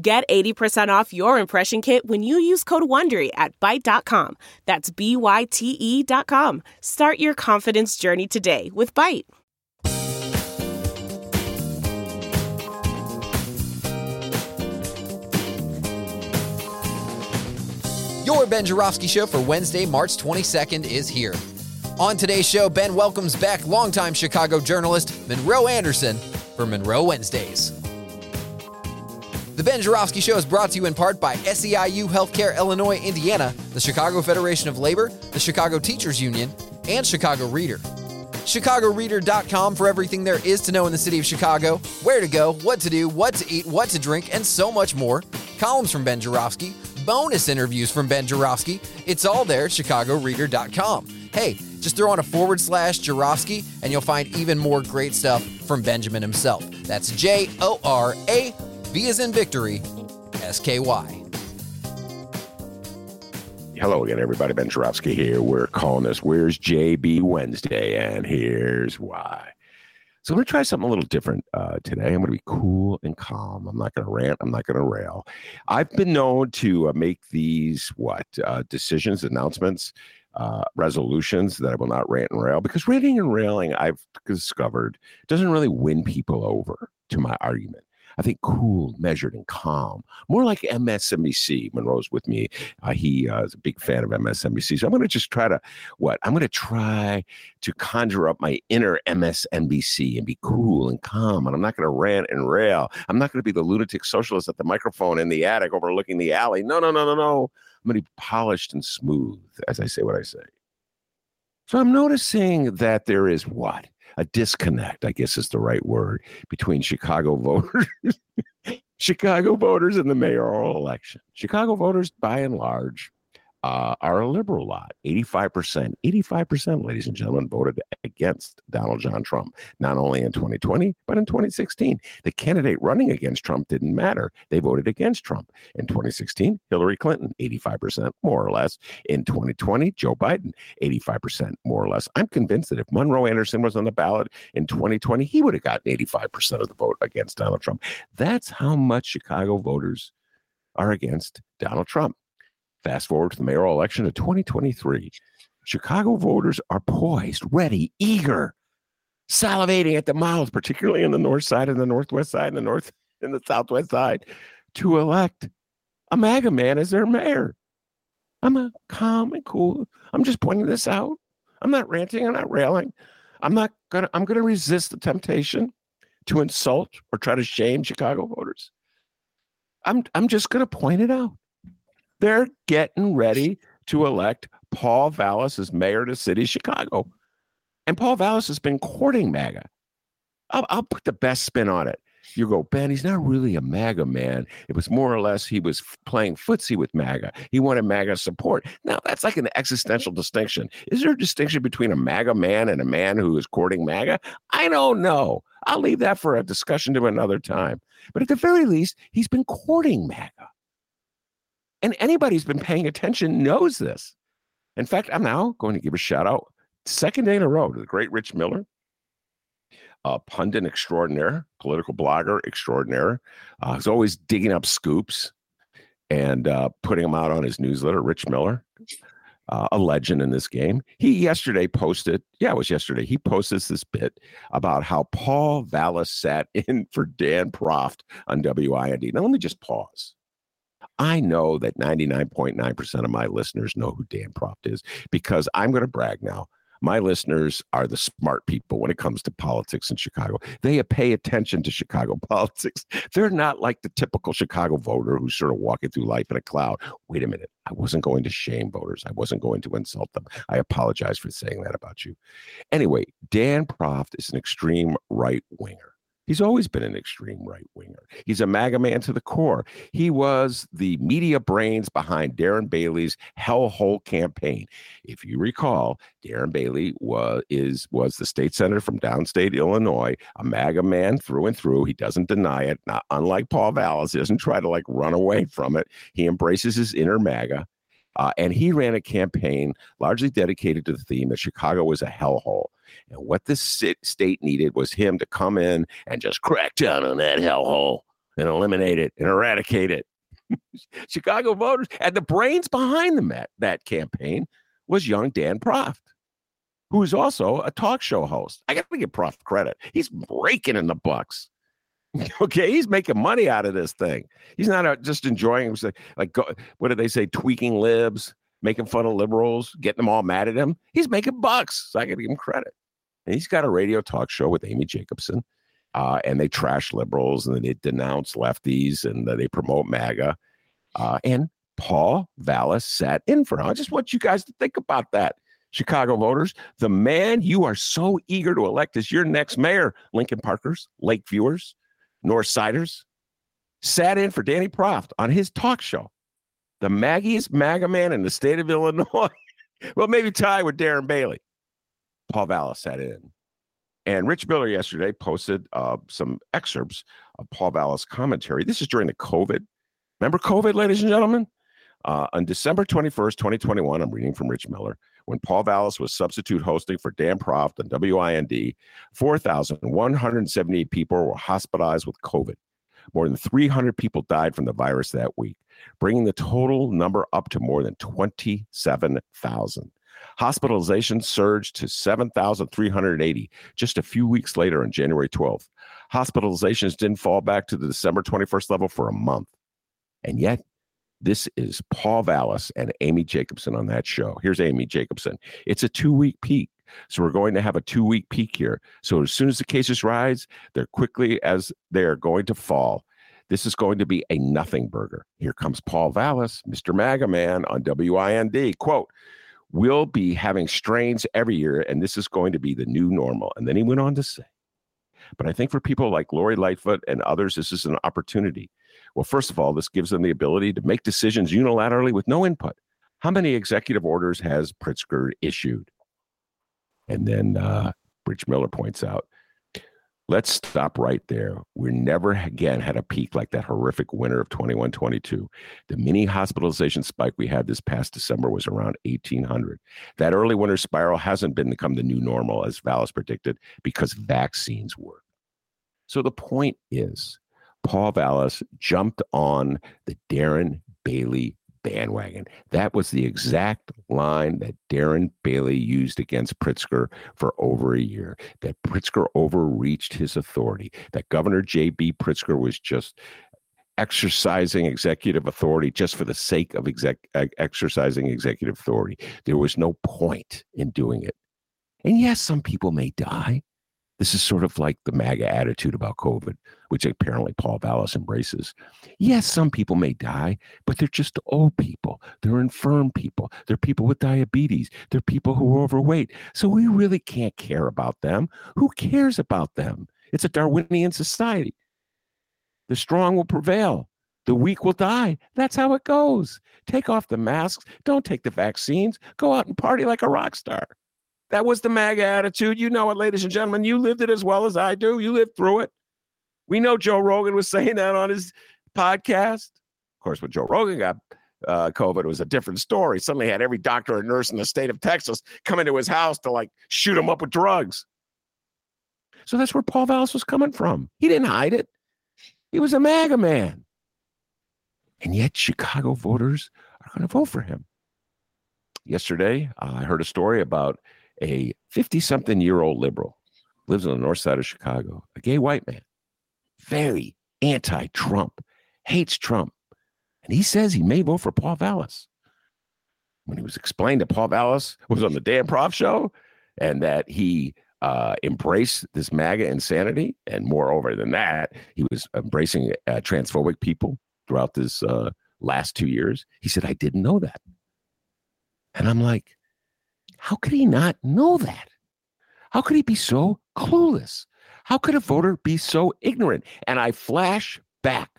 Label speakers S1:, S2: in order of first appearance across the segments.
S1: Get 80% off your impression kit when you use code WONDERY at Byte.com. That's B-Y-T-E dot com. Start your confidence journey today with Byte.
S2: Your Ben Joravsky Show for Wednesday, March 22nd is here. On today's show, Ben welcomes back longtime Chicago journalist Monroe Anderson for Monroe Wednesdays. The Ben Joravsky Show is brought to you in part by SEIU Healthcare Illinois, Indiana, the Chicago Federation of Labor, the Chicago Teachers Union, and Chicago Reader. ChicagoReader.com for everything there is to know in the city of Chicago, where to go, what to do, what to eat, what to drink, and so much more. Columns from Ben Joravsky, bonus interviews from Ben Joravsky. It's all there at ChicagoReader.com. Hey, just throw on a forward slash Joravsky and you'll find even more great stuff from Benjamin himself. That's J O R A V as in victory, S K Y.
S3: Hello again, everybody. Ben Joravsky here. We're calling this Where's JB Wednesday, and here's why. So I'm going to try something a little different uh, today. I'm going to be cool and calm. I'm not going to rant. I'm not going to rail. I've been known to uh, make these what uh, decisions, announcements, uh, resolutions that I will not rant and rail because ranting and railing, I've discovered, doesn't really win people over to my argument. I think cool, measured, and calm. More like MSNBC. Monroe's with me. Uh, he uh, is a big fan of MSNBC. So I'm going to just try to, what? I'm going to try to conjure up my inner MSNBC and be cool and calm. And I'm not going to rant and rail. I'm not going to be the lunatic socialist at the microphone in the attic overlooking the alley. No, no, no, no, no. I'm going to be polished and smooth as I say what I say. So I'm noticing that there is what? A disconnect, I guess is the right word, between Chicago voters, Chicago voters and the mayoral election. Chicago voters, by and large, uh, are a liberal lot. 85%, 85%, ladies and gentlemen, voted against Donald John Trump, not only in 2020, but in 2016. The candidate running against Trump didn't matter. They voted against Trump. In 2016, Hillary Clinton, 85%, more or less. In 2020, Joe Biden, 85%, more or less. I'm convinced that if Monroe Anderson was on the ballot in 2020, he would have gotten 85% of the vote against Donald Trump. That's how much Chicago voters are against Donald Trump. Fast forward to the mayoral election of 2023. Chicago voters are poised, ready, eager, salivating at the mouth, particularly in the north side and the northwest side and the north and the southwest side, to elect a MAGA man as their mayor. I'm a calm and cool. I'm just pointing this out. I'm not ranting. I'm not railing. I'm not gonna. I'm gonna resist the temptation to insult or try to shame Chicago voters. I'm. I'm just gonna point it out. They're getting ready to elect Paul Vallas as mayor of the city of Chicago. And Paul Vallas has been courting MAGA. I'll, I'll put the best spin on it. You go, Ben, he's not really a MAGA man. It was more or less he was playing footsie with MAGA. He wanted MAGA support. Now, that's like an existential distinction. Is there a distinction between a MAGA man and a man who is courting MAGA? I don't know. I'll leave that for a discussion to another time. But at the very least, he's been courting MAGA. And anybody who's been paying attention knows this. In fact, I'm now going to give a shout out, second day in a row, to the great Rich Miller, a pundit extraordinaire, political blogger extraordinaire. Uh, he's always digging up scoops and uh, putting them out on his newsletter, Rich Miller. Uh, a legend in this game. He yesterday posted, yeah, it was yesterday. He posted this bit about how Paul Vallas sat in for Dan Proft on WIND. Now, let me just pause. I know that 99.9% of my listeners know who Dan Proft is because I'm going to brag now. My listeners are the smart people when it comes to politics in Chicago. They pay attention to Chicago politics. They're not like the typical Chicago voter who's sort of walking through life in a cloud. Wait a minute. I wasn't going to shame voters. I wasn't going to insult them. I apologize for saying that about you. Anyway, Dan Proft is an extreme right winger. He's always been an extreme right winger. He's a MAGA man to the core. He was the media brains behind Darren Bailey's hellhole campaign. If you recall, Darren Bailey was is was the state senator from downstate Illinois, a MAGA man through and through. He doesn't deny it. Not unlike Paul Vallas, he doesn't try to like run away from it. He embraces his inner MAGA. Uh, and he ran a campaign largely dedicated to the theme that Chicago was a hellhole. And what this state needed was him to come in and just crack down on that hellhole and eliminate it and eradicate it. Chicago voters and the brains behind the that, campaign was young Dan Proft, who is also a talk show host. I got to give Proft credit. He's breaking in the bucks. Okay, he's making money out of this thing. He's not uh, just enjoying like go, what do they say, tweaking libs, making fun of liberals, getting them all mad at him. He's making bucks. So I got to give him credit. And he's got a radio talk show with Amy Jacobson, uh, and they trash liberals and they denounce lefties and they promote MAGA. Uh, and Paul Vallas sat in for him. I just want you guys to think about that. Chicago voters, the man you are so eager to elect as your next mayor, Lincoln Parkers, Lake viewers, North Siders, sat in for Danny Proft on his talk show. The maggiest MAGA man in the state of Illinois. well, maybe tie with Darren Bailey. Paul Vallas sat in. And Rich Miller yesterday posted uh, some excerpts of Paul Vallas' commentary. This is during the COVID. Remember COVID, ladies and gentlemen? Uh, on December 21st, 2021, I'm reading from Rich Miller when Paul Vallas was substitute hosting for Dan Proft on WIND, 4,178 people were hospitalized with COVID. More than 300 people died from the virus that week, bringing the total number up to more than 27,000. Hospitalizations surged to 7,380 just a few weeks later on January 12th. Hospitalizations didn't fall back to the December 21st level for a month. And yet, this is Paul Vallas and Amy Jacobson on that show. Here's Amy Jacobson. It's a two week peak. So we're going to have a two week peak here. So as soon as the cases rise, they're quickly as they are going to fall. This is going to be a nothing burger. Here comes Paul Vallas, Mr. MAGA Man on WIND. Quote, We'll be having strains every year, and this is going to be the new normal. And then he went on to say, But I think for people like Lori Lightfoot and others, this is an opportunity. Well, first of all, this gives them the ability to make decisions unilaterally with no input. How many executive orders has Pritzker issued? And then uh, Rich Miller points out, let's stop right there. We never again had a peak like that horrific winter of 21 22. The mini hospitalization spike we had this past December was around 1,800. That early winter spiral hasn't been become the new normal, as Vallas predicted, because vaccines work. So the point is, Paul Vallas jumped on the Darren Bailey bandwagon. That was the exact line that Darren Bailey used against Pritzker for over a year. That Pritzker overreached his authority. That Governor J.B. Pritzker was just exercising executive authority just for the sake of exec- exercising executive authority. There was no point in doing it. And yes, some people may die. This is sort of like the MAGA attitude about COVID, which apparently Paul Vallas embraces. Yes, some people may die, but they're just old people. They're infirm people. They're people with diabetes. They're people who are overweight. So we really can't care about them. Who cares about them? It's a Darwinian society. The strong will prevail. The weak will die. That's how it goes. Take off the masks. Don't take the vaccines. Go out and party like a rock star. That was the MAGA attitude. You know it, ladies and gentlemen. You lived it as well as I do. You lived through it. We know Joe Rogan was saying that on his podcast. Of course, when Joe Rogan got uh, COVID, it was a different story. Suddenly had every doctor and nurse in the state of Texas come into his house to like shoot him up with drugs. So that's where Paul Vallas was coming from. He didn't hide it. He was a MAGA man. And yet, Chicago voters are going to vote for him. Yesterday, uh, I heard a story about a 50 something year old liberal, lives on the north side of Chicago, a gay white man, very anti Trump, hates Trump. And he says he may vote for Paul Vallas. When he was explained that Paul Vallas was on the Dan Proft show and that he uh, embraced this MAGA insanity, and moreover than that, he was embracing uh, transphobic people throughout this uh, last two years. He said, I didn't know that. And I'm like, how could he not know that? How could he be so clueless? How could a voter be so ignorant? And I flash back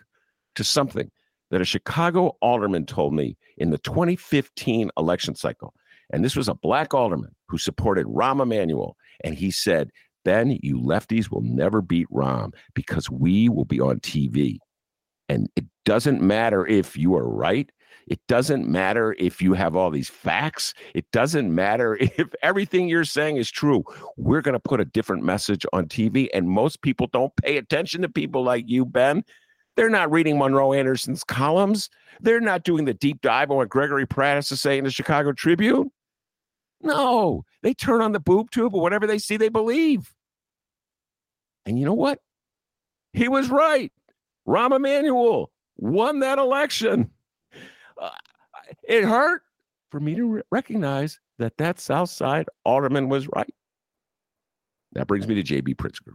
S3: to something that a Chicago alderman told me in the 2015 election cycle. And this was a black alderman who supported Rahm Emanuel. And he said, Ben, you lefties will never beat Rahm because we will be on TV. And it doesn't matter if you are right. It doesn't matter if you have all these facts. It doesn't matter if everything you're saying is true. We're going to put a different message on TV. And most people don't pay attention to people like you, Ben. They're not reading Monroe Anderson's columns. They're not doing the deep dive on what Gregory Pratt has to say in the Chicago Tribune. No, they turn on the boob tube or whatever they see, they believe. And you know what? He was right. Rahm Emanuel won that election. It hurt for me to re- recognize that that South Side alderman was right. That brings me to J.B. Pritzker.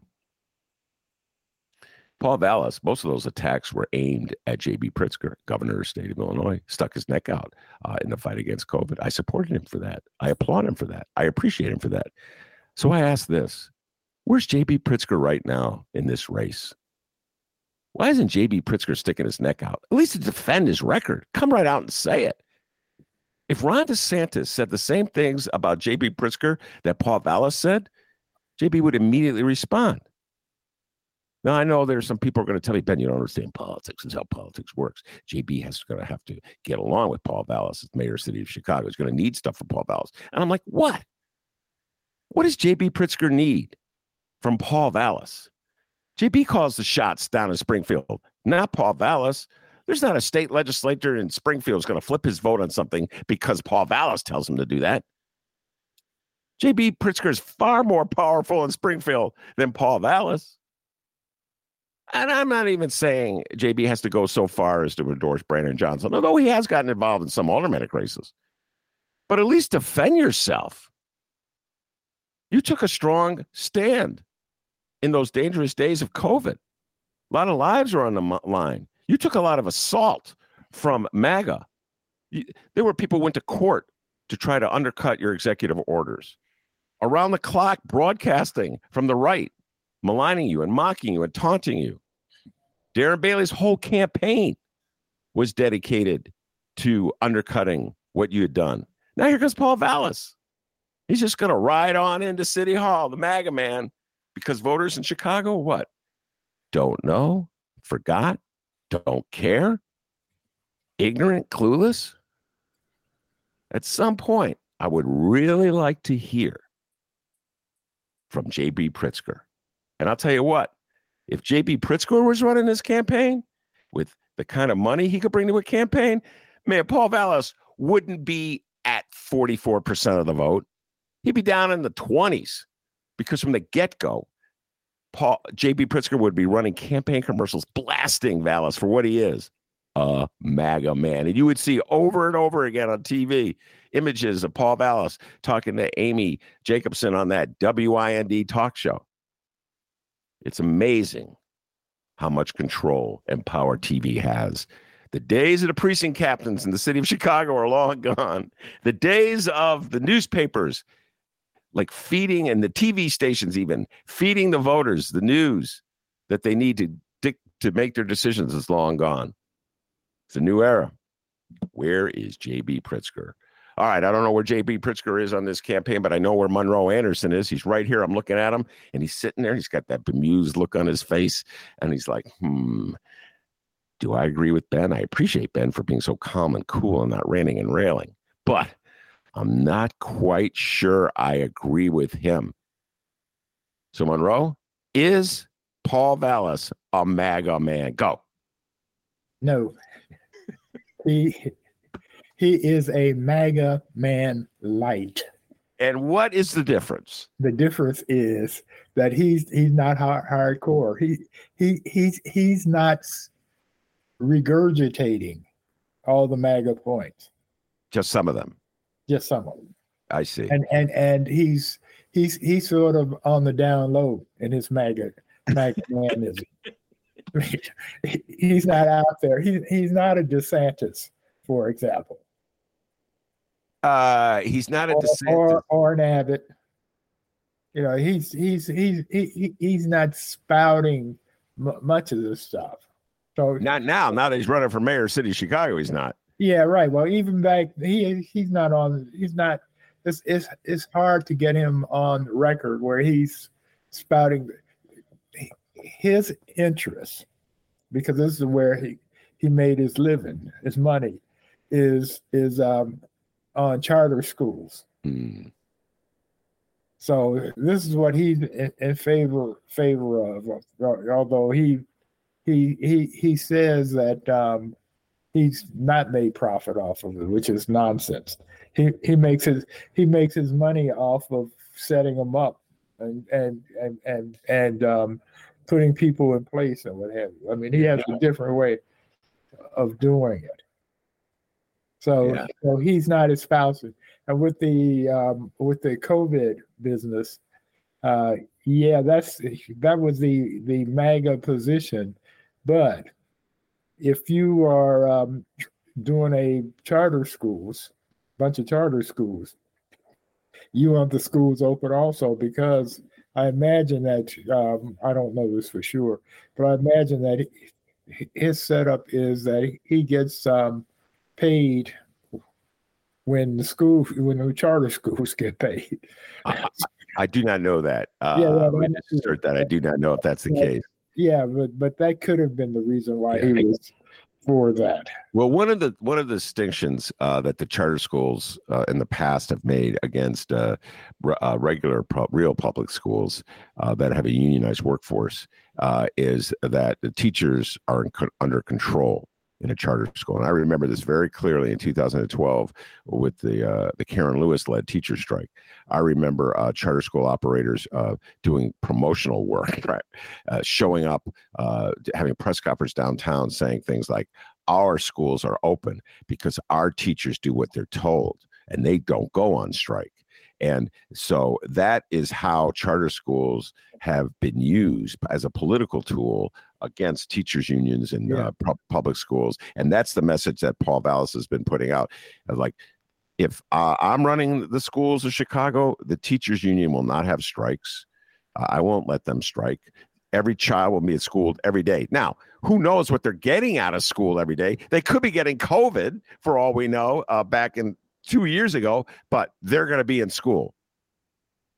S3: Paul Vallas, most of those attacks were aimed at J.B. Pritzker, governor of the state of Illinois, stuck his neck out uh, in the fight against COVID. I supported him for that. I applaud him for that. I appreciate him for that. So I ask this where's J.B. Pritzker right now in this race? Why isn't J.B. Pritzker sticking his neck out? At least to defend his record. Come right out and say it. If Ron DeSantis said the same things about J.B. Pritzker that Paul Vallas said, JB would immediately respond. Now I know there's some people are going to tell me, Ben, you don't understand politics. This is how politics works. JB has going to have to get along with Paul Vallas, mayor of the city of Chicago. He's going to need stuff from Paul Vallas. And I'm like, what? What does JB Pritzker need from Paul Vallas? JB calls the shots down in Springfield, not Paul Vallas. There's not a state legislator in Springfield who's going to flip his vote on something because Paul Vallas tells him to do that. JB Pritzker is far more powerful in Springfield than Paul Vallas. And I'm not even saying JB has to go so far as to endorse Brandon Johnson, although he has gotten involved in some aldermanic races. But at least defend yourself. You took a strong stand in those dangerous days of COVID. A lot of lives were on the line. You took a lot of assault from MAGA. There were people went to court to try to undercut your executive orders. Around the clock broadcasting from the right maligning you and mocking you and taunting you. Darren Bailey's whole campaign was dedicated to undercutting what you had done. Now here comes Paul Vallas. He's just going to ride on into City Hall, the MAGA man, because voters in Chicago, what? Don't know, forgot, don't care, ignorant, clueless. At some point, I would really like to hear from J.B. Pritzker and I'll tell you what, if JB Pritzker was running this campaign with the kind of money he could bring to a campaign, man, Paul Vallas wouldn't be at 44% of the vote. He'd be down in the 20s because from the get go, Paul JB Pritzker would be running campaign commercials blasting Vallas for what he is a MAGA man. And you would see over and over again on TV images of Paul Vallas talking to Amy Jacobson on that WIND talk show. It's amazing how much control and power TV has. The days of the precinct captains in the city of Chicago are long gone. The days of the newspapers, like feeding, and the TV stations, even feeding the voters the news that they need to to make their decisions, is long gone. It's a new era. Where is JB Pritzker? All right, I don't know where JB Pritzker is on this campaign, but I know where Monroe Anderson is. He's right here. I'm looking at him, and he's sitting there. He's got that bemused look on his face, and he's like, hmm. Do I agree with Ben? I appreciate Ben for being so calm and cool and not ranting and railing, but I'm not quite sure I agree with him. So, Monroe, is Paul Vallas a MAGA man? Go.
S4: No. he he is a MAGA man light.
S3: And what is the difference?
S4: The difference is that he's he's not hard, hardcore. He he he's he's not regurgitating all the MAGA points.
S3: Just some of them.
S4: Just some of them.
S3: I see.
S4: And and and he's he's he's sort of on the down low in his MAGA MAGA manism. he's not out there. He, he's not a DeSantis, for example.
S3: Uh, he's not a
S4: or, or, or an Abbott. you know, he's he's he's he, he's not spouting m- much of this stuff. So
S3: Not now. Now that he's running for mayor of city of Chicago, he's not.
S4: Yeah, right. Well, even back he he's not on. He's not. It's it's it's hard to get him on record where he's spouting his interests because this is where he he made his living, his money is is um on charter schools.
S3: Hmm.
S4: So this is what he's in, in favor favor of. Although he he he he says that um, he's not made profit off of it, which is nonsense. He he makes his he makes his money off of setting them up and and and and and um, putting people in place and what have you. I mean, he has a different way of doing it. So
S3: Yeah.
S4: so he's not espousing. And with the um, with the COVID business, uh, yeah, that's that was the the MAGA position. But if you are um, doing a charter schools, bunch of charter schools, you want the schools open also because I imagine that um, I don't know this for sure, but I imagine that he- his setup is that he gets um, paid when the school when the charter schools get paid.
S3: I do not know that. Uh,
S4: Yeah, yeah,
S3: let me
S4: that's-
S3: just assert that. I do not know if that's the
S4: Yeah.
S3: case.
S4: Yeah, but but that could have been the reason why he was for that.
S3: Well, one of the one of the distinctions uh, that the charter schools uh, in the past have made against uh, re- uh, regular pu- real public schools uh, that have a unionized workforce uh, is that the teachers are in co- under control in a charter school. And I remember this very clearly in 2012 with the uh, the Karen Lewis led teacher strike. I remember uh, charter school operators uh, doing promotional work, right? Uh, showing up, uh, having press conference downtown, saying things like, "Our schools are open because our teachers do what they're told, and they don't go on strike." And so that is how charter schools have been used as a political tool against teachers unions and
S4: Yeah.
S3: uh, pu- public schools. And that's the message that Paul Vallas has been putting out. Like, if uh, I'm running the schools of Chicago, the teachers union will not have strikes. Uh, I won't let them strike. Every child will be at school every day. Now, who knows what they're getting out of school every day? They could be getting COVID for all we know uh, back in two years ago, but they're going to be in school.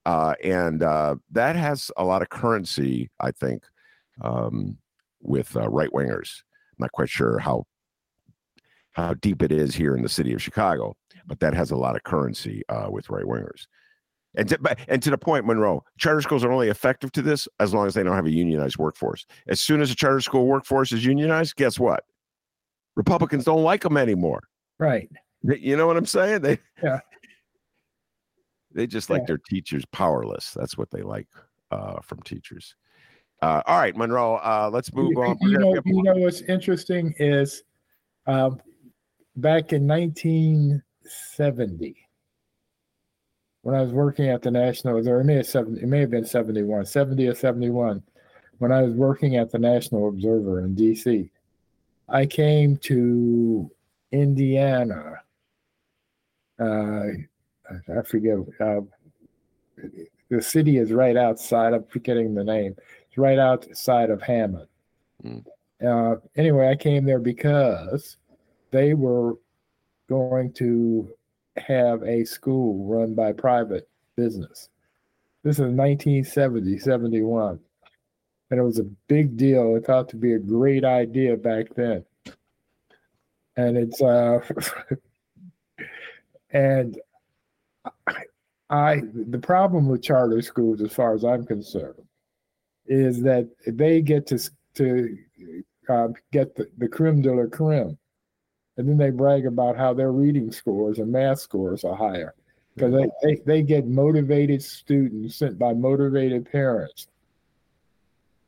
S3: Uh, and uh, that has a lot of currency, I think, um, with uh, right wingers. I'm not quite sure how how deep it is here in the city of Chicago, but that has a lot of currency uh, with right wingers. And to, but- and to the point, Monroe, charter schools are only effective to this as long as they don't have a unionized workforce. As soon as a charter school workforce is unionized, guess what? Republicans don't like them anymore.
S4: Right.
S3: You know what I'm saying? They
S4: Yeah.
S3: They just like
S4: Yeah.
S3: their teachers powerless. That's what they like uh, from teachers. Uh, all right, Monroe. Uh, let's move
S4: You,
S3: on.
S4: you know, you know what's interesting is um, back in 1970, when I was working at the National, or it may have, seven, it may have been 71, 70 or 71, when I was working at the National Observer in DC, I came to Indiana. Uh, I forget. Uh, the city is right outside. I'm forgetting the name. It's right outside of Hammond.
S3: Mm.
S4: Uh, anyway, I came there because they were going to have a school run by private business. This is 1970, 71. And it was a big deal. It thought to be a great idea back then. And it's, uh, and I, I, the problem with charter schools, as far as I'm concerned, is that they get to, to uh, get the, the creme de la creme. And then they brag about how their reading scores and math scores are higher because they, they, they get motivated students sent by motivated parents.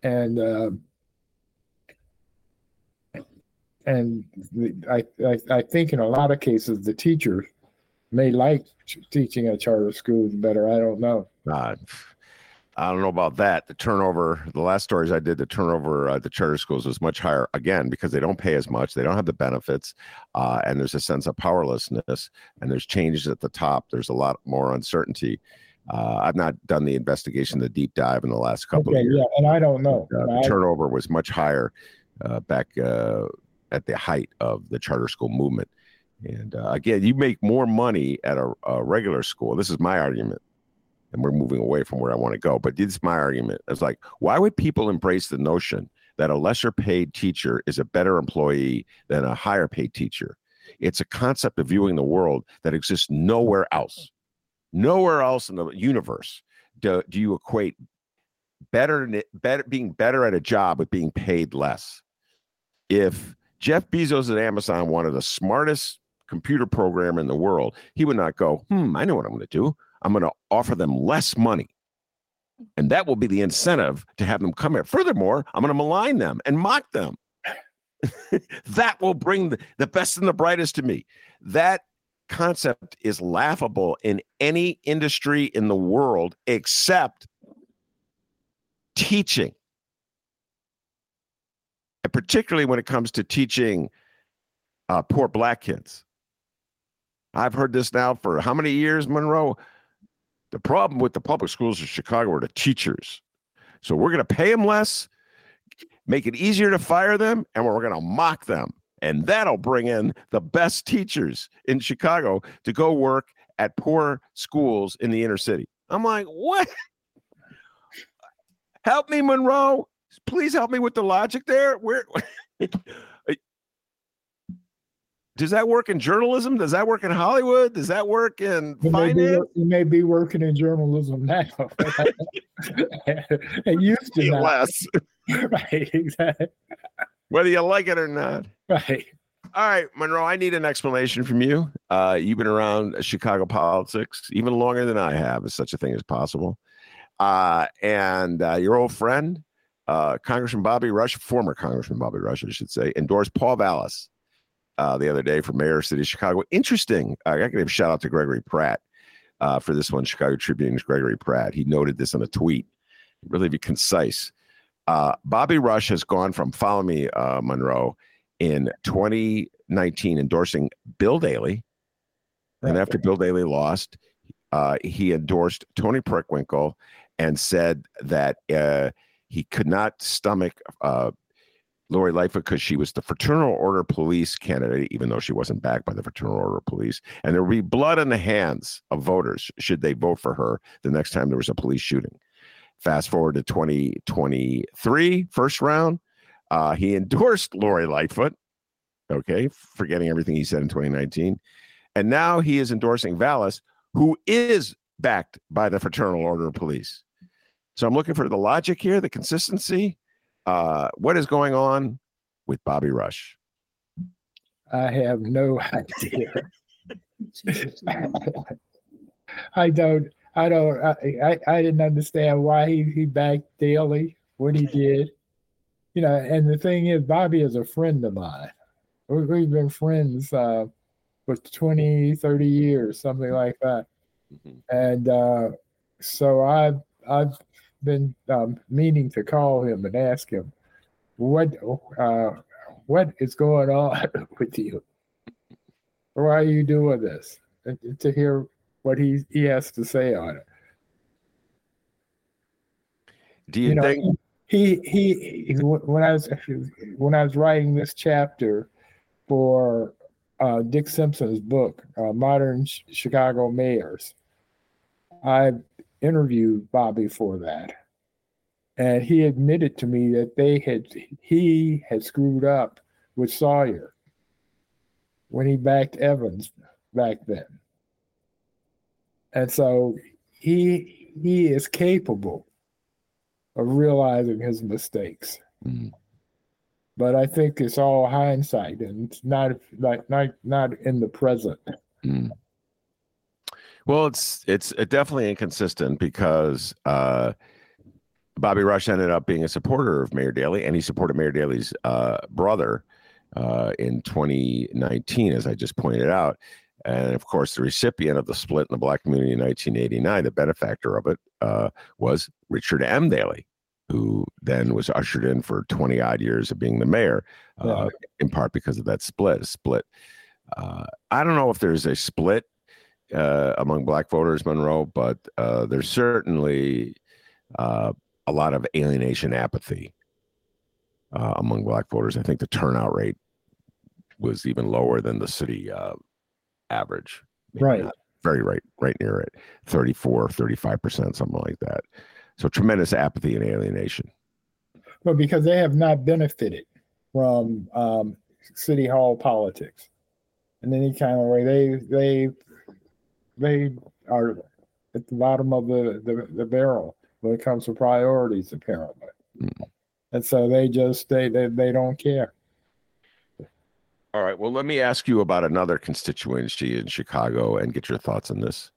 S4: And uh, and I, I I think in a lot of cases the teachers may like teaching at charter schools better. I don't know.
S3: Uh, I don't know about that. The turnover, the last stories I did, the turnover at the charter schools was much higher again because they don't pay as much, they don't have the benefits, uh, and there's a sense of powerlessness, and there's changes at the top. There's a lot more uncertainty. Uh, I've not done the investigation, the deep dive in the last couple
S4: Okay,
S3: of years.
S4: yeah, and I don't know.
S3: Uh,
S4: I-
S3: turnover was much higher uh, back uh, at the height of the charter school movement. And uh, again, you make more money at a, a regular school. This is my argument. And we're moving away from where I want to go. But this is my argument. It's like, why would people embrace the notion that a lesser paid teacher is a better employee than a higher paid teacher? It's a concept of viewing the world that exists nowhere else. Nowhere else in the universe do, do you equate better, better being better at a job with being paid less. If Jeff Bezos at Amazon wanted the smartest computer programmer in the world, he would not go, hmm, I know what I'm going to do. I'm going to offer them less money. And that will be the incentive to have them come here. Furthermore, I'm going to malign them and mock them. that will bring the, best and the brightest to me. That concept is laughable in any industry in the world except teaching. And particularly when it comes to teaching uh, poor black kids. I've heard this now for how many years, Monroe? The problem with the public schools of Chicago are the teachers. So we're going to pay them less, make it easier to fire them, and we're going to mock them. And that'll bring in the best teachers in Chicago to go work at poor schools in the inner city. I'm like, what? Help me, Monroe. Please help me with the logic there. Where does that work in journalism? Does that work in Hollywood? Does that work in
S4: You may, be,
S3: finance?
S4: you may be working in journalism now. it used to not.
S3: Less,
S4: Right, exactly.
S3: whether you like it or not.
S4: Right.
S3: All right, Monroe, I need an explanation from you. Uh, you've been around Chicago politics even longer than I have, if such a thing as possible. Uh, and uh, your old friend, uh, Congressman Bobby Rush, former Congressman Bobby Rush, I should say, endorsed Paul Vallas uh, the other day for mayor of city of Chicago. Interesting. Uh, I got to give a shout out to Gregory Pratt uh, for this one, Chicago Tribune's Gregory Pratt. He noted this in a tweet, really be concise. Uh, Bobby Rush has gone from follow me, uh, Monroe, in 2019 endorsing Bill Daley. And after Bill Daley lost, uh, he endorsed Toni Preckwinkle and said that uh, he could not stomach uh, Lori Lightfoot because she was the Fraternal Order Police candidate, even though she wasn't backed by the Fraternal Order Police. And there would be blood on the hands of voters should they vote for her the next time there was a police shooting. Fast forward to 2023, first round, uh, he endorsed Lori Lightfoot. Okay, forgetting everything he said in 2019. And now he is endorsing Vallas, who is backed by the Fraternal Order of Police. So I'm looking for the logic here, the consistency. Uh, what is going on with Bobby Rush?
S4: I have no idea. I don't. I don't. I, I, I didn't understand why he, he backed Daley when he did. You know, and the thing is, Bobby is a friend of mine. We- We've been friends uh, for 20, 30 years, something like that.
S3: Mhm.
S4: And uh, so I've I've been um, meaning to call him and ask him what uh, what is going on with you. Why are you doing this? And to hear what he he has to say on it.
S3: Do you,
S4: You know,
S3: think?
S4: he he he- when I was when I was writing this chapter for uh, Dick Simpson's book, uh, Modern Chicago Mayors, I interviewed Bobby for that, and he admitted to me that they had he had screwed up with Sawyer when he backed Evans back then, and so he he is capable of realizing his mistakes.
S3: Mm.
S4: But I think it's all hindsight, and it's not like not not in the present.
S3: Mm. Well, it's it's definitely inconsistent because uh, Bobby Rush ended up being a supporter of Mayor Daley, and he supported Mayor Daley's uh, brother uh, in 2019, as I just pointed out. And of course, the recipient of the split in the black community in 1989, the benefactor of it, uh, was Richard M. Daley, who then was ushered in for 20 odd years of being the mayor, uh,
S4: Yeah.
S3: in part because of that split. Split. Uh, I don't know if there's a split uh, among black voters, Monroe, but uh, there's certainly uh, a lot of alienation apathy uh, among black voters. I think the turnout rate was even lower than the city uh, average. Maybe
S4: Right.
S3: Very right, right near it. 34, 35%, something like that. So tremendous apathy and alienation.
S4: Well, because they have not benefited from um, city hall politics in any kind of way, they they they are at the bottom of the, the, the barrel when it comes to priorities, apparently.
S3: Mm.
S4: And so they just they, they they don't care.
S3: All right. Well, let me ask you about another constituency in Chicago and get your thoughts on this.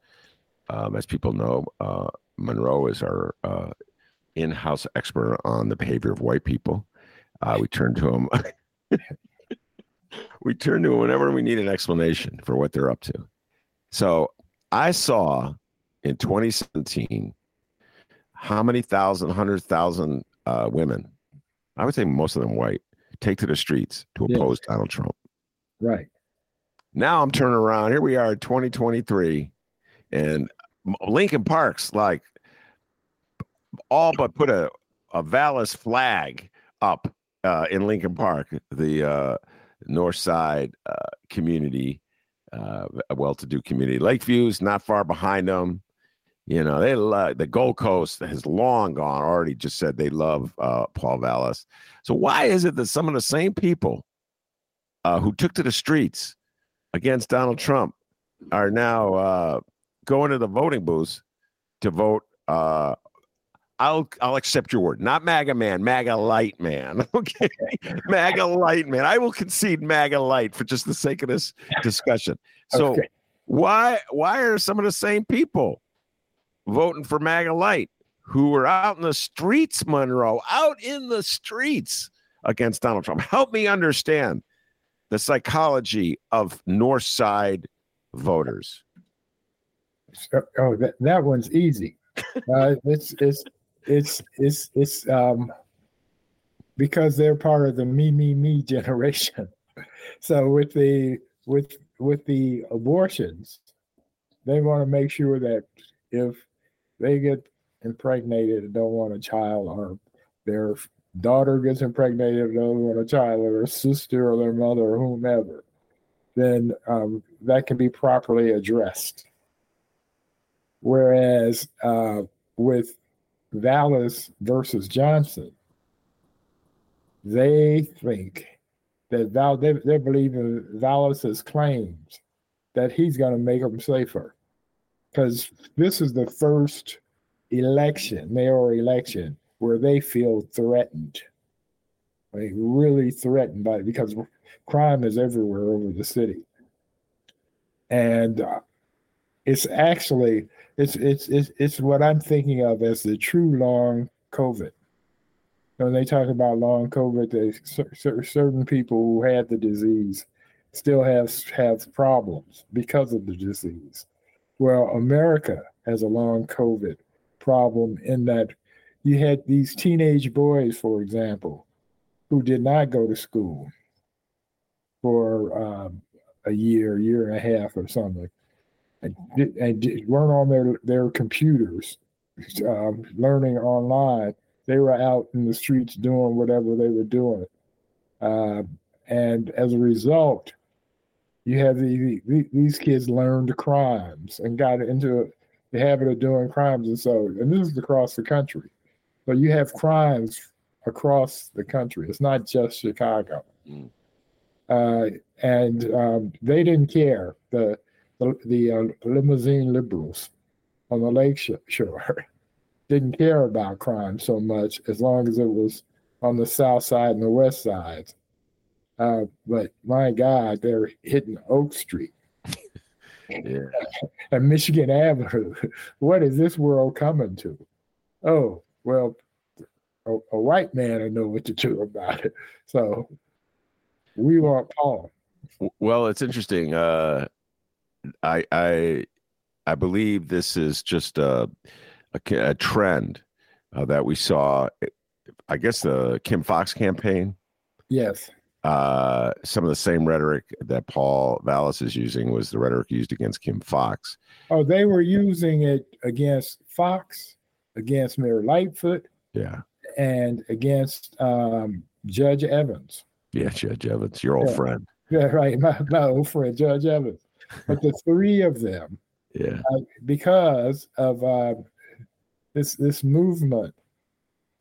S3: Um, as people know, uh, Monroe is our uh, in-house expert on the behavior of white people. Uh, we turn to him. we turn to him whenever we need an explanation for what they're up to. So I saw in 2017 how many thousand, hundred thousand uh, women, I would say most of them white, take to the streets to
S4: Yeah.
S3: oppose Donald Trump.
S4: Right.
S3: Now I'm turning around. Here we are, 2023, and Lincoln Park's like all but put a a Vallas flag up uh, in Lincoln Park, the uh, North Side uh, community, uh, a well-to-do community. Lakeview's not far behind them. You know, they love the Gold Coast has long gone. Already just said they love uh, Paul Vallas. So why is it that some of the same people uh, who took to the streets against Donald Trump are now uh, going to the voting booths to vote. I'll I'll accept your word, not MAGA man, MAGA light man. Okay, MAGA light man. I will concede MAGA light for just the sake of this discussion. So
S4: Okay.
S3: why why are some of the same people voting for MAGA light who were out in the streets, Monroe, out in the streets against Donald Trump? Help me understand the psychology of North Side voters.
S4: Oh, that, that one's easy. Uh, it's it's it's it's it's um because they're part of the me me me generation. So with the with with the abortions, they want to make sure that if they get impregnated and don't want a child, or their daughter gets impregnated and don't want a child, or their sister or their mother or whomever, then um, that can be properly addressed. Whereas uh, with Vallas versus Johnson, they think that Val they, they believe in Vallas's claims that he's going to make them safer, because this is the first election, mayor election, where they feel threatened, like really threatened by because crime is everywhere over the city, and uh, it's actually it's it's it's it's what I'm thinking of as the true long COVID. When they talk about long COVID, they, cer- cer- certain people who had the disease still have have problems because of the disease. Well, America has a long COVID problem in that you had these teenage boys, for example, who did not go to school for um, a year, year and a half, or something and, di- and di- weren't on their their computers, um, learning online. They were out in the streets doing whatever they were doing, uh, and as a result, you have the, the, these kids learned crimes and got into the habit of doing crimes, and so and this is across the country. But you have crimes across the country. It's not just Chicago.
S3: Mm.
S4: Uh, and um, they didn't care. The the, the uh, limousine liberals on the lake shore didn't care about crime so much as long as it was on the south side and the west side. Uh, but my God, they're hitting Oak Street
S3: Yeah.
S4: and Michigan Avenue. What is this world coming to? Oh, well, a, a white man will know what to do about it. So we want Paul.
S3: Well, it's interesting. Uh, I I I believe this is just a a, a trend uh, that we saw. I guess the Kim Foxx campaign.
S4: Yes.
S3: uh, some of the same rhetoric that Paul Vallas is using was the rhetoric used against Kim Foxx.
S4: Oh, they were using it against Foxx, against Mayor Lightfoot,
S3: Yeah.
S4: and against um, Judge Evans.
S3: Yeah, Judge Evans, your old
S4: Yeah.
S3: friend.
S4: Yeah, right. My, my old friend Judge Evans. But the three of them,
S3: Yeah.
S4: because of uh, this this movement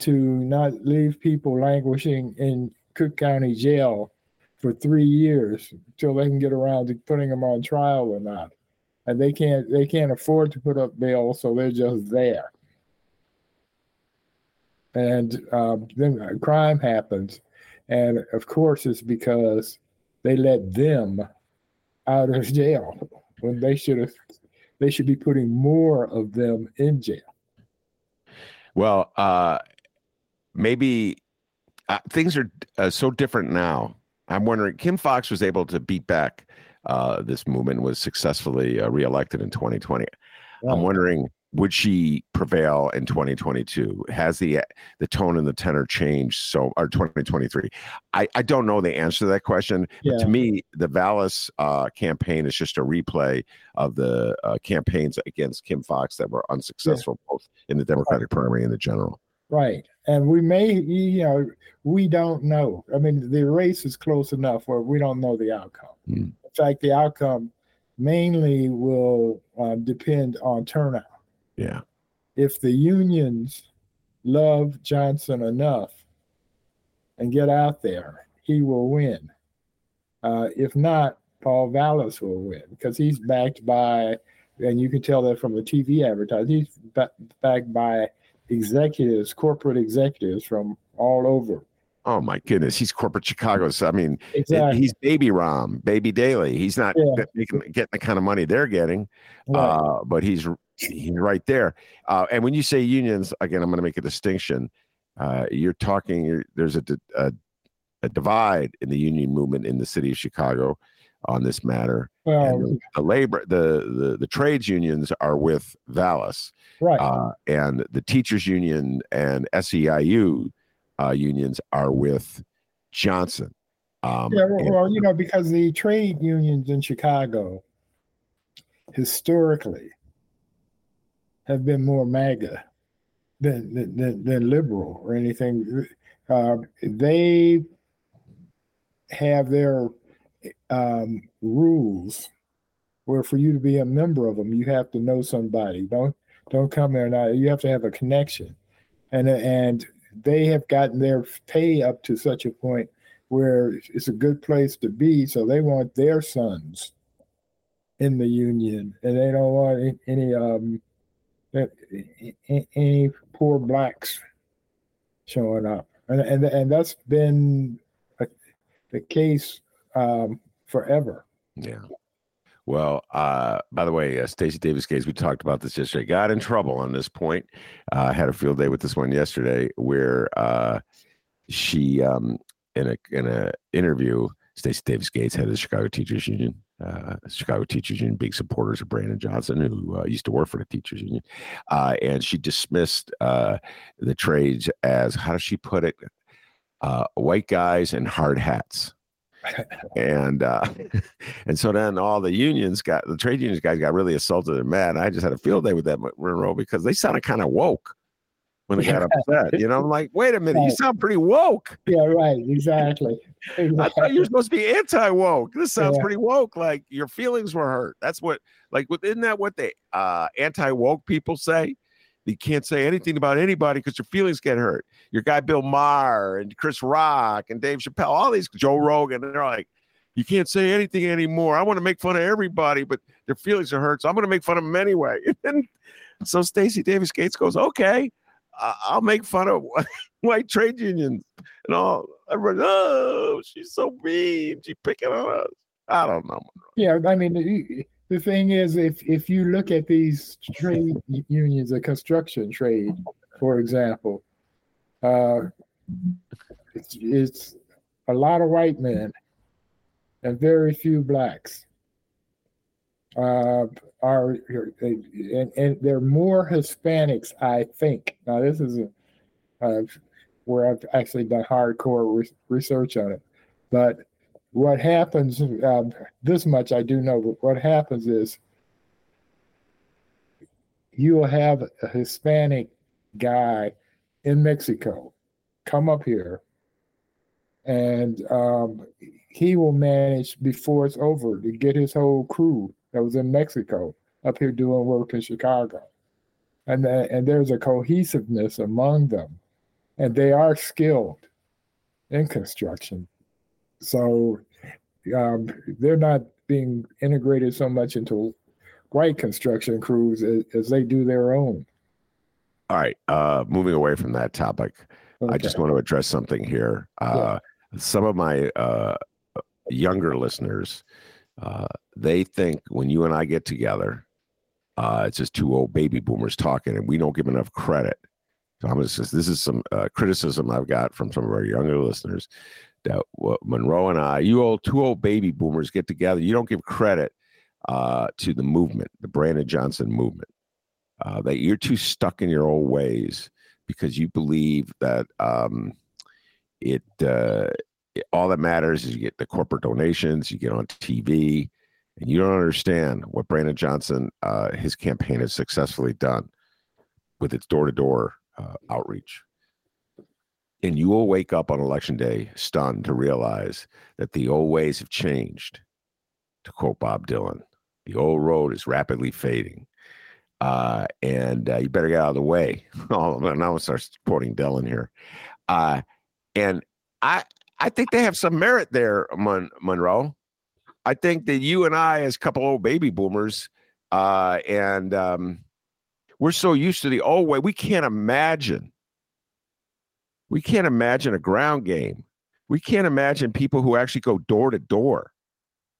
S4: to not leave people languishing in Cook County Jail for three years until they can get around to putting them on trial or not, and they can't they can't afford to put up bail, so they're just there. And um, then uh, crime happens, and of course it's because they let them out of jail when they should have they should be putting more of them in jail.
S3: Well, uh, maybe uh, things are uh, so different now. I'm wondering, Kim Foxx was able to beat back uh, this movement, was successfully uh, reelected in 2020. I'm wondering, would she prevail in 2022? Has the the tone and the tenor changed so, or 2023? I, I don't know the answer to that question. But to me, the Vallas uh, campaign is just a replay of the uh, campaigns against Kim Foxx that were unsuccessful, both in the Democratic primary and the general.
S4: Right. And we may, you know, we don't know. I mean, the race is close enough where we don't know the outcome.
S3: Hmm.
S4: In fact, the outcome mainly will uh, depend on turnout.
S3: Yeah.
S4: If the unions love Johnson enough and get out there, he will win. Uh, if not, Paul Vallas will win because he's backed by, and you can tell that from the TV advertising, he's ba- backed by executives, corporate executives from all over.
S3: Oh my goodness, he's corporate Chicago. So, I mean,
S4: Exactly.
S3: he's Baby Rahm, Baby Daley. He's not
S4: Yeah.
S3: getting the kind of money they're getting,
S4: Right.
S3: uh, but he's right there. Uh, and when you say unions, again, I'm going to make a distinction. Uh, you're talking. You're, there's a, a a divide in the union movement in the city of Chicago on this matter.
S4: well,
S3: the, the labor, the, the the trades unions are with Vallas,
S4: right.
S3: uh, and the teachers union and SEIU uh, unions are with Johnson. Um,
S4: yeah, well,
S3: and-
S4: well, you know, because the trade unions in Chicago historically have been more MAGA than than, than, liberal or anything. Uh, they have their um, rules where for you to be a member of them, you have to know somebody. Don't don't come there now. You have to have a connection, and and they have gotten their pay up to such a point where it's a good place to be. So they want their sons in the union, and they don't want any um a- any poor blacks showing up, and and and that's been a, the case um, forever.
S3: Yeah. Well, uh, by the way, uh, Stacey Davis Gates, we talked about this yesterday, got in trouble on this point. Uh, had a field day with this one yesterday where uh, she, um, in a in a interview, Stacey Davis Gates, head of the Chicago Teachers Union, uh, Chicago Teachers Union, big supporters of Brandon Johnson, who uh, used to work for the Teachers Union, uh, and she dismissed uh, the trades as how does she put it, uh, white guys in hard hats. And uh and so then all the unions got the trade unions guys got really assaulted and mad. I just had a field day with that Monroe because they sounded kind of woke when they got upset. You know, I'm like, wait a minute, you sound pretty woke.
S4: Yeah, right. Exactly.
S3: I thought you were supposed to be anti-woke. This sounds
S4: Yeah.
S3: pretty woke. Like your feelings were hurt. That's what like within that what the uh anti-woke people say. You can't say anything about anybody because your feelings get hurt. Your guy Bill Maher and Chris Rock and Dave Chappelle, all these Joe Rogan, they're like, you can't say anything anymore. I want to make fun of everybody, but their feelings are hurt, so I'm going to make fun of them anyway. And so Stacey Davis Gates goes, okay, I- I'll make fun of white trade unions and all. Everybody, oh, she's so mean. She's picking on us. I don't know.
S4: Yeah, I mean, the- thing is, if if you look at these trade unions, the construction trade, for example, uh, it's, it's a lot of white men and very few blacks. Uh, are and, and there are more Hispanics, I think. Now, this is a, uh, where I've actually done hardcore re- research on it. But what happens, um, this much I do know, but what happens is you will have a Hispanic guy in Mexico come up here and um, he will manage before it's over to get his whole crew that was in Mexico up here doing work in Chicago. And, uh, and there's a cohesiveness among them, and they are skilled in construction. So um, they're not being integrated so much into white construction crews as, as they do their own.
S3: All right. Uh, moving away from that topic, okay. I just want to address something here. Uh, yeah. Some of my uh, younger listeners, uh, they think when you and I get together, uh, it's just two old baby boomers talking, and we don't give enough credit. So I'm just this is some uh, criticism I've got from some of our younger listeners that Monroe and I, you old two old baby boomers get together. You don't give credit uh, to the movement, the Brandon Johnson movement. Uh, that you're too stuck in your old ways because you believe that um, it, uh, it, all that matters is you get the corporate donations, you get on TV, and you don't understand what Brandon Johnson, uh, his campaign has successfully done with its door to door outreach. And you will wake up on election day stunned to realize that the old ways have changed. To quote Bob Dylan, the old road is rapidly fading. Uh, and uh, you better get out of the way. oh, now I'm gonna start supporting Dylan here. Uh, and I I think they have some merit there, Mon- Monroe. I think that you and I, as a couple old baby boomers, uh, and um, we're so used to the old way, we can't imagine we can't imagine a ground game. We can't imagine people who actually go door to door.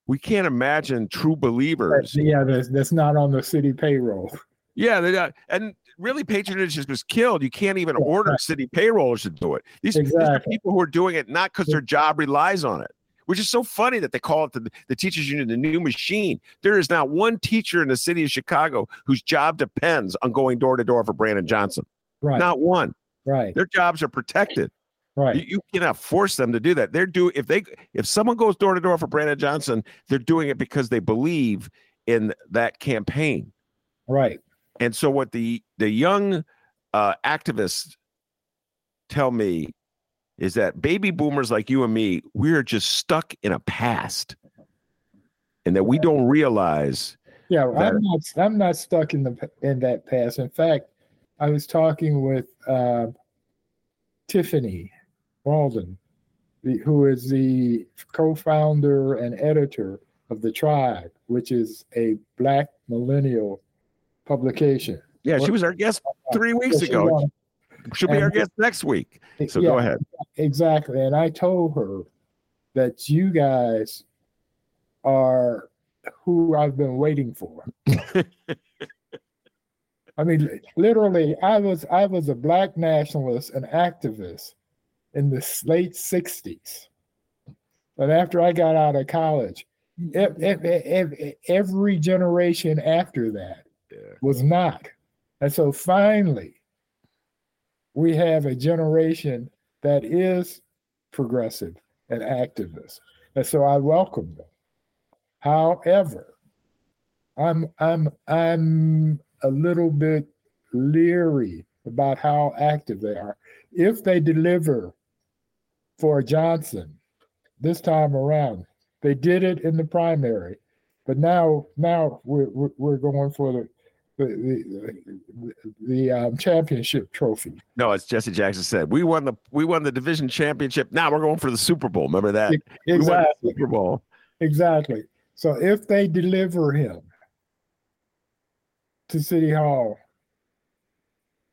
S3: We can't imagine true believers.
S4: Yeah, that's, that's not on the city payroll.
S3: Yeah, they, uh, and really, patronage was killed. You can't even order city payrollers to do it. These, exactly. these are people who are doing it not because their job relies on it which is so funny that they call it the, the teachers union the new machine. There is not one teacher in the city of Chicago whose job depends on going door to door for Brandon Johnson. Right. Not one.
S4: Right.
S3: Their jobs are protected.
S4: Right.
S3: You, you, cannot force them to do that. They're do if they if someone goes door to door for Brandon Johnson, they're doing it because they believe in that campaign.
S4: Right.
S3: And so what the the young uh, activists tell me is that baby boomers like you and me, we're just stuck in a past, and that we don't realize.
S4: Yeah, that, I'm not. I'm not stuck in the in that past. In fact, I was talking with uh, Tiffany Walden, the, who is the co-founder and editor of the Tribe, which is a Black millennial publication.
S3: Yeah, she was our guest three weeks ago. She'll be and, our guest next week. So yeah, go ahead.
S4: Exactly. And I told her that you guys are who I've been waiting for. I mean, literally, I was I was a black nationalist and activist in the late '60s, but after I got out of college, every generation after that yeah. was not, and so finally, we have a generation that is progressive and activist, and so I welcome them. However, I'm I'm I'm a little bit leery about how active they are. If they deliver for Johnson this time around, they did it in the primary, but now now we're we're going for the the the, the um, championship trophy.
S3: No, as Jesse Jackson said, we won the we won the division championship. Now we're going for the Super Bowl. Remember that?
S4: Exactly.
S3: Super Bowl.
S4: Exactly. So if they deliver him to City Hall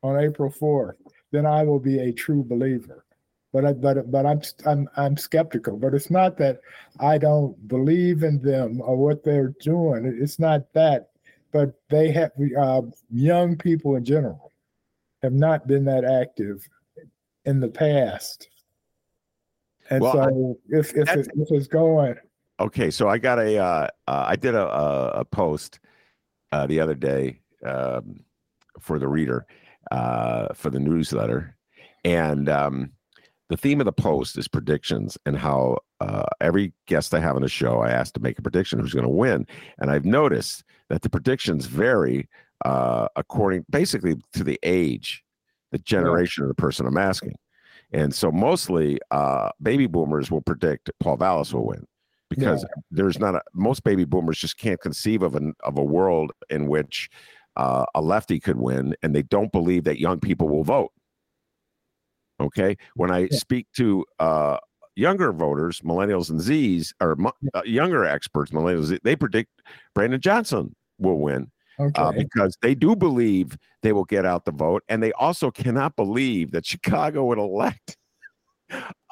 S4: on April 4th, then I will be a true believer. But I, but but I'm I'm I'm skeptical. But it's not that I don't believe in them or what they're doing. It's not that. But they have uh, young people in general have not been that active in the past. And well, so I, if if, it, if it's going,
S3: okay. So I got a uh, uh, I did a a, a post uh, the other day um, for the reader uh, for the newsletter, and um, the theme of the post is predictions and how uh, every guest I have on the show, I ask to make a prediction who's going to win. And I've noticed that the predictions vary uh, according basically to the age, the generation of the person I'm asking. And so mostly uh, baby boomers will predict Paul Vallas will win because yeah. there's not a, most baby boomers just can't conceive of an of a world in which uh, a lefty could win, and they don't believe that young people will vote. Okay, when I yeah. speak to uh, younger voters, millennials and Z's, or uh, younger experts, millennials, they predict Brandon Johnson will win. Uh, okay. Uh, because they do believe they will get out the vote, and they also cannot believe that Chicago would elect.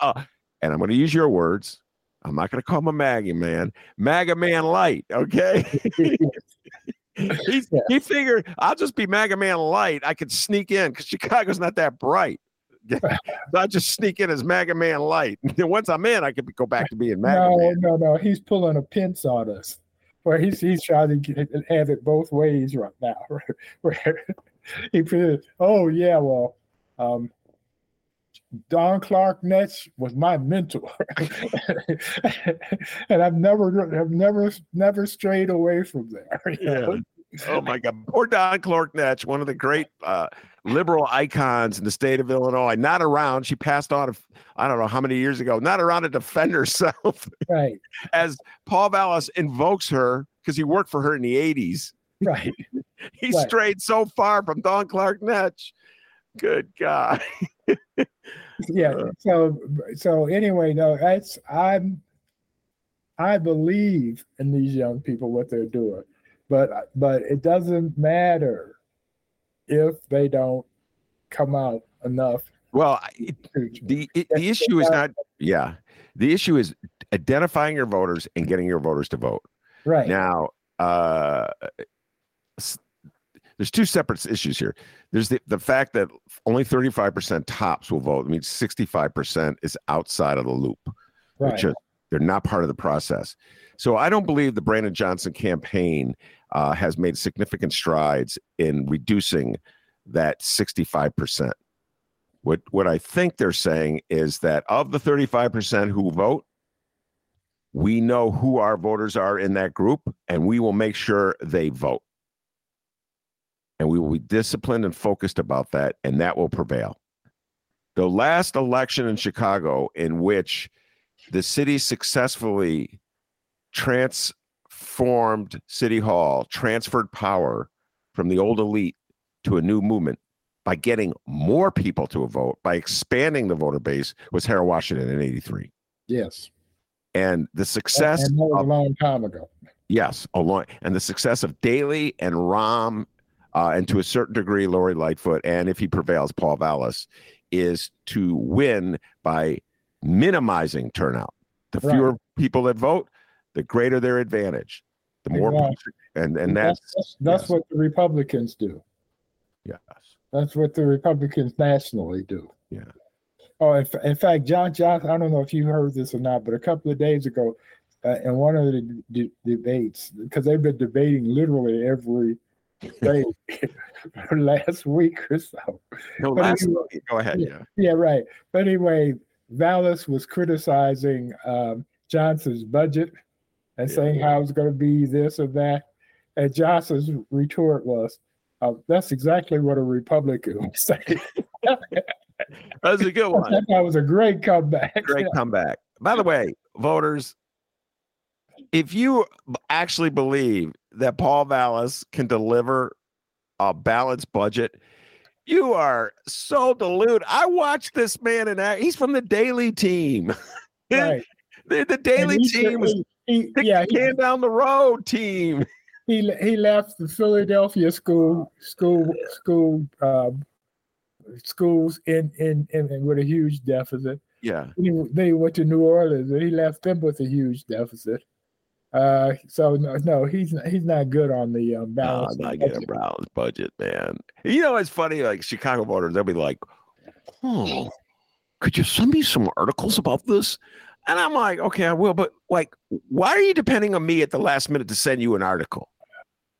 S3: Uh, and I'm going to use your words. I'm not going to call him a MAGA man, MAGA man light. Okay. He's, yeah. He figured I'll just be MAGA man light. I could sneak in because Chicago's not that bright. I'll just sneak in as MAGA man light. And once I'm in, I can go back to being MAGA
S4: no,
S3: man.
S4: No, no, He's pulling a pinch on us. Where he's he's trying to get, have it both ways right now. Where he says, "Oh yeah, well, um, Dawn Clark Netsch was my mentor, and I've never, I've never, never strayed away from there.
S3: Yeah. Oh my God! Poor Dawn Clark Netsch, one of the great uh, liberal icons in the state of Illinois. Not around. She passed on. I don't know how many years ago. Not around to defend herself.
S4: Right.
S3: As Paul Vallas invokes her because he worked for her in the '80s.
S4: Right.
S3: he
S4: right.
S3: strayed so far from Dawn Clark Netsch. Good God.
S4: yeah. Uh. So so anyway, no, that's I'm I believe in these young people what they're doing, but but it doesn't matter if they don't come out enough.
S3: Well, it, the it, the issue is not yeah. The issue is identifying your voters and getting your voters to vote.
S4: Right
S3: now, uh, there's two separate issues here. There's the, the fact that only 35% tops will vote. I mean, 65% is outside of the loop, right. which is, they're not part of the process. So I don't believe the Brandon Johnson campaign uh, has made significant strides in reducing that 65%. What, what I think they're saying is that of the 35% who vote, we know who our voters are in that group, and we will make sure they vote and we will be disciplined and focused about that, and that will prevail. The last election in Chicago, in which the city successfully transformed City Hall, transferred power from the old elite to a new movement by getting more people to a vote, by expanding the voter base, was Harold Washington in 83.
S4: Yes.
S3: And the success
S4: and of, a long time ago.
S3: Yes, a long and the success of Daley and Rahm uh, and to a certain degree, Lori Lightfoot, and if he prevails, Paul Vallas, is to win by minimizing turnout. The fewer right. people that vote, the greater their advantage. The more, exactly. and and that's
S4: that's, that's yes. what the Republicans do.
S3: Yes,
S4: that's what the Republicans nationally do.
S3: Yeah.
S4: Oh, in, in fact, John Johnson. I don't know if you heard this or not, but a couple of days ago, uh, in one of the d- debates, because they've been debating literally every right last week or so.
S3: No, last anyway, week. Go ahead. Yeah.
S4: Yeah, right. But anyway, Vallas was criticizing um, Johnson's budget and yeah, saying how it's going to be this or that. And Johnson's retort was, oh, that's exactly what a Republican would say.
S3: that was a good one.
S4: That was a great comeback.
S3: Great comeback. By the way, voters, if you actually believe that Paul Vallas can deliver a balanced budget, you are so deluded. I watched this man and he's from the Daley team. Right. the, the Daley team was he, yeah, he, down the road team.
S4: He he left the Philadelphia school school school uh, schools in, in in with a huge deficit.
S3: Yeah.
S4: He, they went to New Orleans and he left them with a huge deficit. Uh, so no, no, he's not, he's not good on the um, balance.
S3: No, not getting a balanced budget, man. You know, it's funny. Like Chicago voters, they'll be like, "Oh, could you send me some articles about this?" And I'm like, "Okay, I will." But like, why are you depending on me at the last minute to send you an article?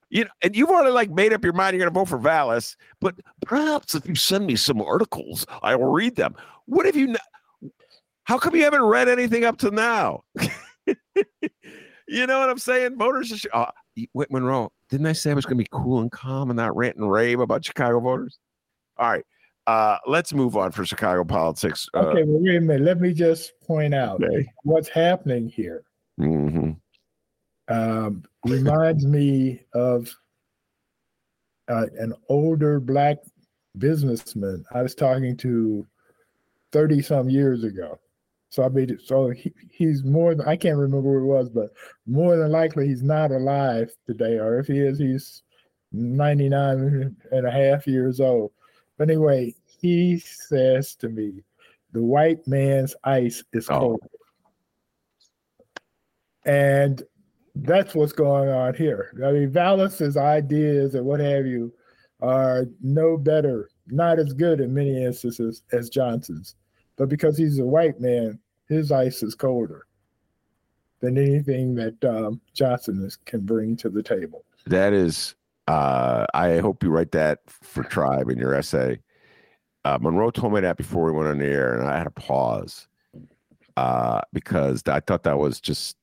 S3: You know, and you've already like made up your mind you're going to vote for Vallas. But perhaps if you send me some articles, I will read them. What have you? How come you haven't read anything up to now? you know what I'm saying? Voters are. Uh, Whit Monroe, didn't I say I was going to be cool and calm and not rant and rave about Chicago voters? All right. Uh, let's move on for Chicago politics. Uh,
S4: okay, well, wait a minute. Let me just point out
S3: Okay.
S4: what's happening here.
S3: mhm.
S4: Um, reminds me of uh, an older black businessman I was talking to 30 some years ago. So I mean, so he, he's more than I can't remember who it was, but more than likely he's not alive today, or if he is, he's 99 and a half years old. But anyway, he says to me, the white man's ice is
S3: Oh.
S4: cold. And that's what's going on here. I mean, Vallas's ideas and what have you are no better, not as good in many instances as Johnson's. But because he's a white man, his ice is colder than anything that um, Johnson is, can bring to the table.
S3: That is, uh, I hope you write that for TRiiBE in your essay. Uh, Monroe told me that before we went on the air, and I had a pause uh, because I thought that was just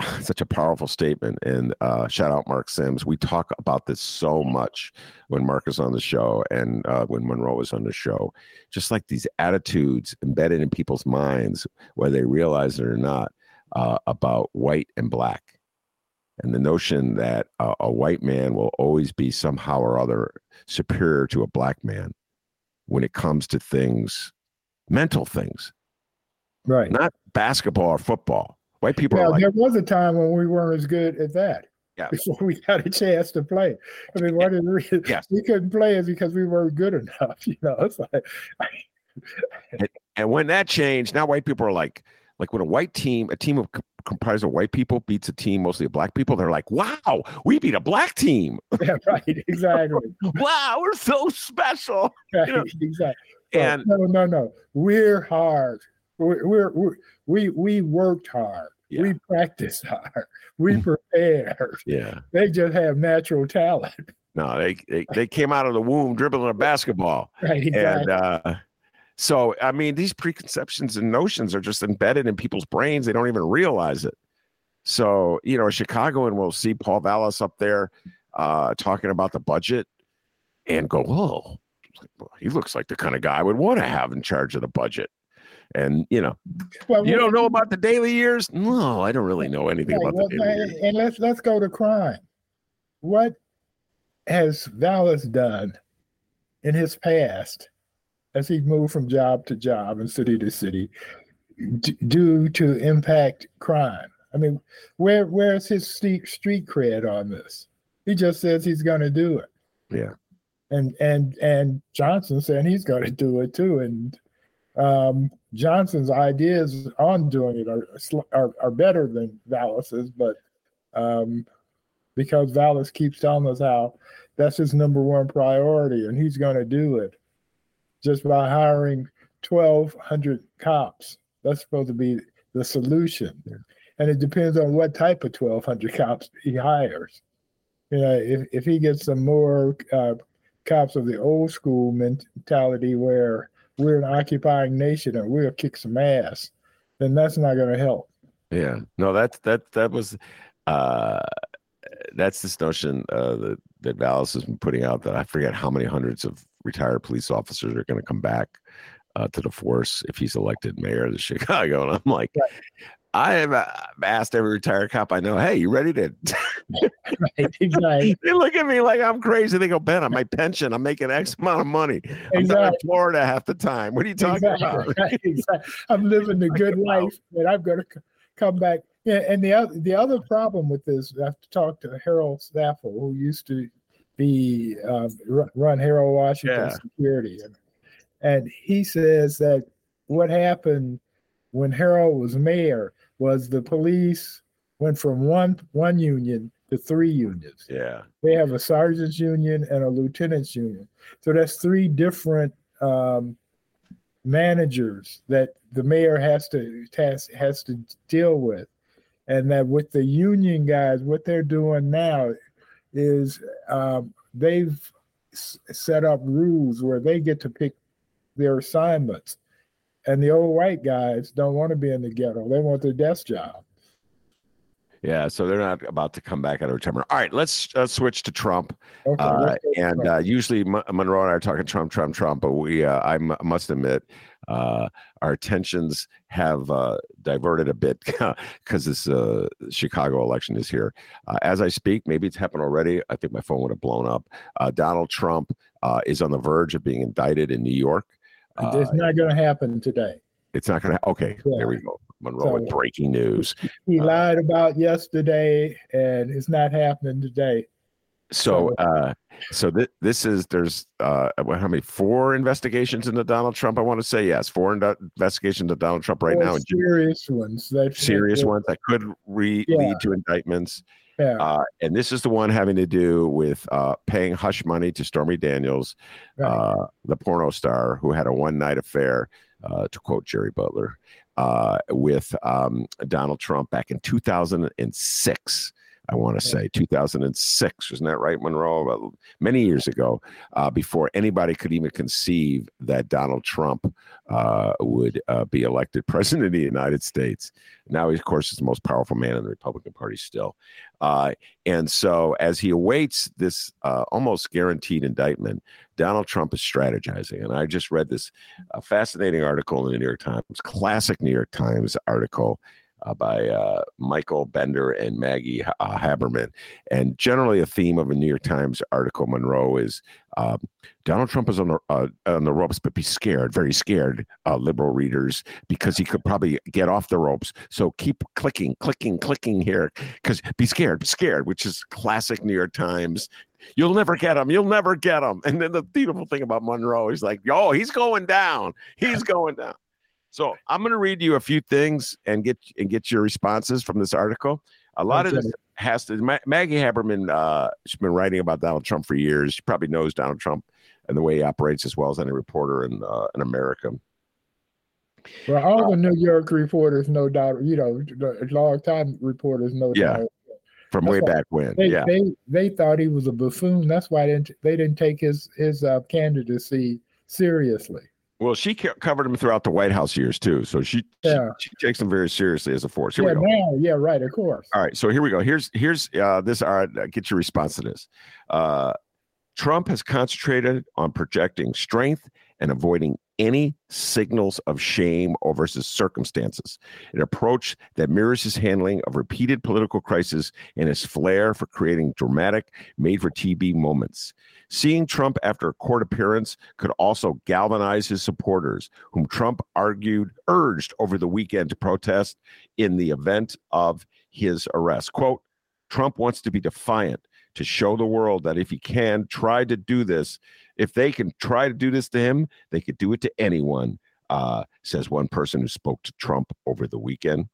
S3: such a powerful statement. And uh, shout out Mark Sims. We talk about this so much when Mark is on the show and uh, when Monroe is on the show. Just like these attitudes embedded in people's minds, whether they realize it or not, uh, about white and black and the notion that a, a white man will always be somehow or other superior to a black man when it comes to things, mental things,
S4: Right.
S3: not basketball or football. White people
S4: Now,
S3: are like,
S4: there was a time when we weren't as good at that.
S3: Yeah.
S4: Before we got a chance to play. I mean, one of the reasons
S3: Yes.
S4: we couldn't play is because we weren't good enough. You know, it's like
S3: and when that changed, now white people are like, like when a white team, a team of comprised of white people beats a team mostly of black people, they're like, wow, we beat a black team.
S4: yeah, right, exactly.
S3: wow, we're so special.
S4: Right,
S3: know,
S4: exactly.
S3: And
S4: no, no, no. We're hard. We're, we're, we're we we worked hard.
S3: Yeah.
S4: We practiced hard. We prepared.
S3: yeah,
S4: They just have natural talent.
S3: no, they, they, they came out of the womb dribbling a basketball.
S4: Right, exactly.
S3: And uh, so, I mean, these preconceptions and notions are just embedded in people's brains. They don't even realize it. So, you know, Chicago, and we'll see Paul Vallas up there uh, talking about the budget and go, oh, he looks like the kind of guy I would want to have in charge of the budget. And, you know,
S4: Well,
S3: you don't know about the Daley years? No, I don't really know anything about the Daley years.
S4: and let's let's go to crime. What has Vallas done in his past as he moved from job to job and city to city d- due to impact crime? I mean, where where's his street street cred on this? He just says he's going to do it.
S3: Yeah.
S4: And and and Johnson saying he's going to do it too. And um, Johnson's ideas on doing it are are, are better than Vallas's, but um, because Vallas keeps telling us how that's his number one priority, and he's going to do it just by hiring twelve hundred cops. That's supposed to be the solution, and it depends on what type of twelve hundred cops he hires. You know, if if he gets some more uh, cops of the old school mentality where we're an occupying nation and we'll kick some ass, then that's not going to help.
S3: Yeah. No, that's that that was uh that's this notion uh that, that Vallas has been putting out that I forget how many hundreds of retired police officers are gonna come back uh to the force if he's elected mayor of Chicago. And I'm like,
S4: Right.
S3: I have uh, asked every retired cop I know, hey, you ready to
S4: exactly.
S3: they look at me like I'm crazy. They go, Ben, on my pension, I'm making X amount of money. I'm down in Florida half the time. What are you talking
S4: Exactly.
S3: about?
S4: exactly. I'm living the good life, and I'm going to come back. Yeah, and the other the other problem with this, I have to talk to Harold Staffel, who used to be run Harold Washington
S3: Yeah.
S4: Security, and and he says that what happened when Harold was mayor was the police went from one one union to three unions.
S3: Yeah.
S4: They have a sergeant's union and a lieutenant's union. So that's three different um, managers that the mayor has to has, has to deal with. And that with the union guys, what they're doing now is um, they've s- set up rules where they get to pick their assignments. and the old white guys don't want to be in the ghetto. They want their desk job.
S3: Yeah, so they're not about to come back out of retirement. All right, let's uh, switch to Trump. Okay, uh, and uh, usually M- Monroe and I are talking Trump, Trump, Trump, but we, uh, I m- must admit, uh, our attentions have uh, diverted a bit because this Chicago election is here. as I speak, maybe it's happened already. I think my phone would have blown up. Donald Trump is on the verge of being indicted in New York.
S4: it's not going to happen today.
S3: It's not going to. Okay, yeah. there we go. Monroe so, with breaking news.
S4: He uh, lied about yesterday, and it's not happening today.
S3: So, uh, so th- this is there's uh, how many four investigations into Donald Trump? I want to say yes, four in- investigations into Donald Trump right four now.
S4: Serious ones.
S3: That serious ones that could re- yeah. lead to indictments. Yeah. Uh, and this is the one having to do with uh, paying hush money to Stormy Daniels, right. uh, the porno star who had a one night affair, uh, to quote Jerry Butler, uh, with um, Donald Trump back in 2006. I want to say 2006, wasn't that right, Monroe? Many years ago, uh, before anybody could even conceive that Donald Trump uh, would uh, be elected president of the United States. Now, he, of course, is the most powerful man in the Republican Party still. Uh, and so, as he awaits this uh, almost guaranteed indictment, Donald Trump is strategizing. And I just read this uh, fascinating article in the New York Times, classic New York Times article uh, by uh, Michael Bender and Maggie uh, Haberman. And generally, a theme of a New York Times article, Monroe, is um, Donald Trump is on the uh, on the ropes, but be scared, very scared, uh, liberal readers, because he could probably get off the ropes. So keep clicking, clicking, clicking here, because be scared, be scared, which is classic New York Times. You'll never get him. You'll never get him. And then the beautiful thing about Monroe, is like, "Oh, he's going down. He's going down." So I'm going to read you a few things and get and get your responses from this article. A lot okay. of this has to. Maggie Haberman, uh, she's been writing about Donald Trump for years. She probably knows Donald Trump and the way he operates as well as any reporter in uh, in America.
S4: Well, all the New York reporters, no doubt, you know, long time reporters, no
S3: yeah.
S4: doubt.
S3: From That's way back when,
S4: they,
S3: yeah,
S4: they they thought he was a buffoon. That's why they didn't, they didn't take his his uh, candidacy seriously.
S3: Well, she covered him throughout the White House years too, so she yeah. she, she takes him very seriously as a force. Here
S4: yeah,
S3: we go.
S4: Now, yeah, right, of course.
S3: All right, so here we go. Here's here's uh, this. All right, get your response to this. Uh, Trump has concentrated on projecting strength and avoiding any signals of shame or versus circumstances, an approach that mirrors his handling of repeated political crises and his flair for creating dramatic, made for TV moments. Seeing Trump after a court appearance could also galvanize his supporters, whom Trump argued urged over the weekend to protest in the event of his arrest. Quote, Trump wants to be defiant to show the world that if he can try to do this, if they can try to do this to him, they could do it to anyone, uh, says one person who spoke to Trump over the weekend.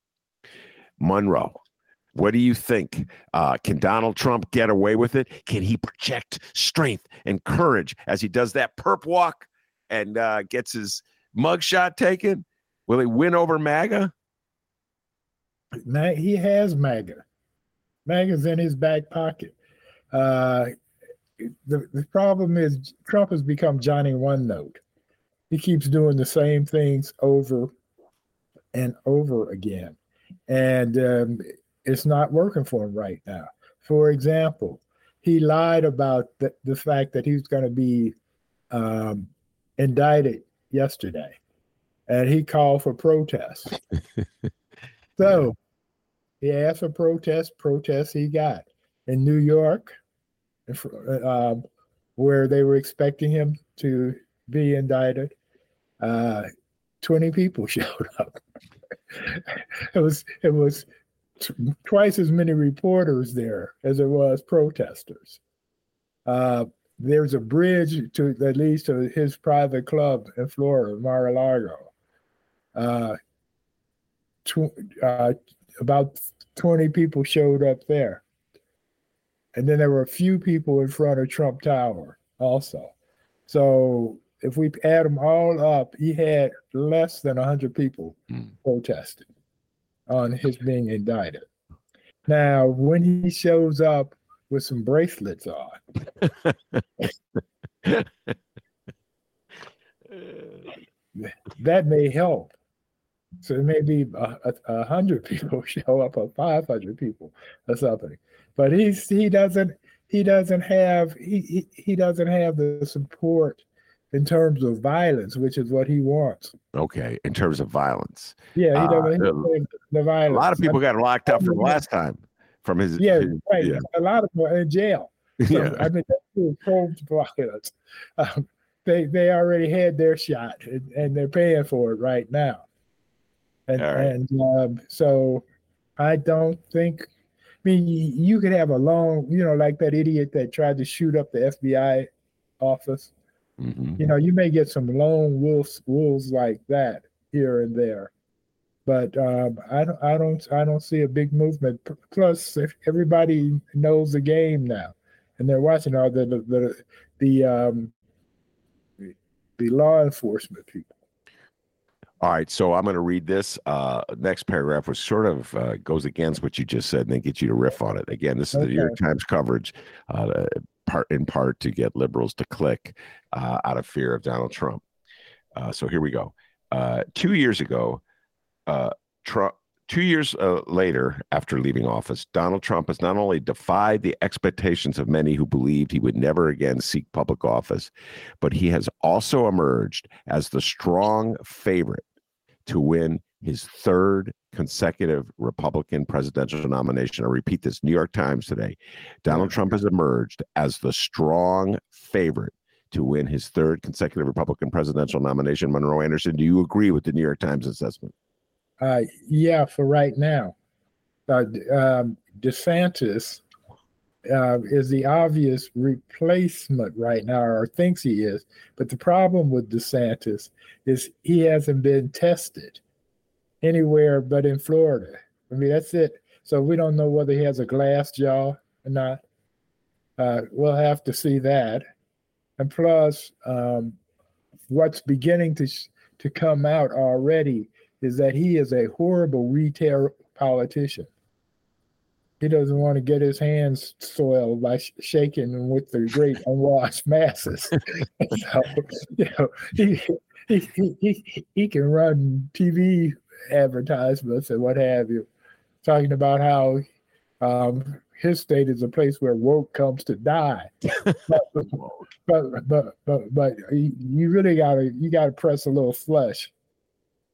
S3: Monroe, what do you think? Uh, can Donald Trump get away with it? Can he project strength and courage as he does that perp walk and uh, gets his mugshot taken? Will he win over MAGA?
S4: He has MAGA. MAGA's in his back pocket. Uh, the, the problem is Trump has become Johnny One Note. He keeps doing the same things over and over again. And um, it's not working for him right now. For example, he lied about the, the fact that he was going to be um, indicted yesterday, and he called for protests. so he asked for protests. Protests he got in New York, uh, where they were expecting him to be indicted. Uh, Twenty people showed up. it was it was twice as many reporters there as there was protesters. Uh, there's a bridge to that leads to his private club in Florida, Mar-a-Lago. Uh, tw- uh, about 20 people showed up there. And then there were a few people in front of Trump Tower also. So if we add them all up, he had less than 100 people mm. protesting on his being indicted. Now, when he shows up with some bracelets on, that may help. So maybe a, a, a hundred people show up or five hundred people or something. But he's he doesn't he doesn't have he, he, he doesn't have the support in terms of violence, which is what he wants.
S3: Okay, in terms of violence.
S4: Yeah, he doesn't
S3: uh,
S4: the, the violence.
S3: A lot of people got locked up from last time from his.
S4: Yeah,
S3: his,
S4: right.
S3: Yeah.
S4: A lot of them are in jail. So,
S3: yeah.
S4: I mean, that's cold violence. Um, they they already had their shot, and, and they're paying for it right now. And
S3: right.
S4: and um, so, I don't think. I mean, you could have a long, you know, like that idiot that tried to shoot up the FBI office.
S3: Mhm.
S4: You know, you may get some lone wolves wolves like that here and there, but um, I don't, I don't, I don't see a big movement. Plus, if everybody knows the game now, and they're watching all the the the, the um, the law enforcement people.
S3: All right, so I'm going to read this uh, next paragraph, which sort of uh, goes against what you just said, and then get you to riff on it. Again, this is the New York Times coverage, uh, part in part to get liberals to click uh, out of fear of Donald Trump. Uh, so here we go. Uh, two years ago, uh, Trump. Two years uh, later, after leaving office, Donald Trump has not only defied the expectations of many who believed he would never again seek public office, but he has also emerged as the strong favorite to win his third consecutive Republican presidential nomination. I repeat this New York Times today. Donald Trump has emerged as the strong favorite to win his third consecutive Republican presidential nomination. Monroe Anderson, do you agree with the New York Times assessment?
S4: Uh, yeah, for right now, uh, um, DeSantis uh, is the obvious replacement right now, or thinks he is. But the problem with DeSantis is he hasn't been tested anywhere but in Florida. I mean, that's it. So we don't know whether he has a glass jaw or not. Uh, we'll have to see that. And plus, um, what's beginning to sh- to come out already is that he is a horrible retail politician. He doesn't want to get his hands soiled by sh- shaking with the great unwashed masses. so, you know, he, he, he, he, can run TV advertisements and what have you, talking about how um, his state is a place where woke comes to die. but, but, but, but, but you you really gotta you gotta press a little flesh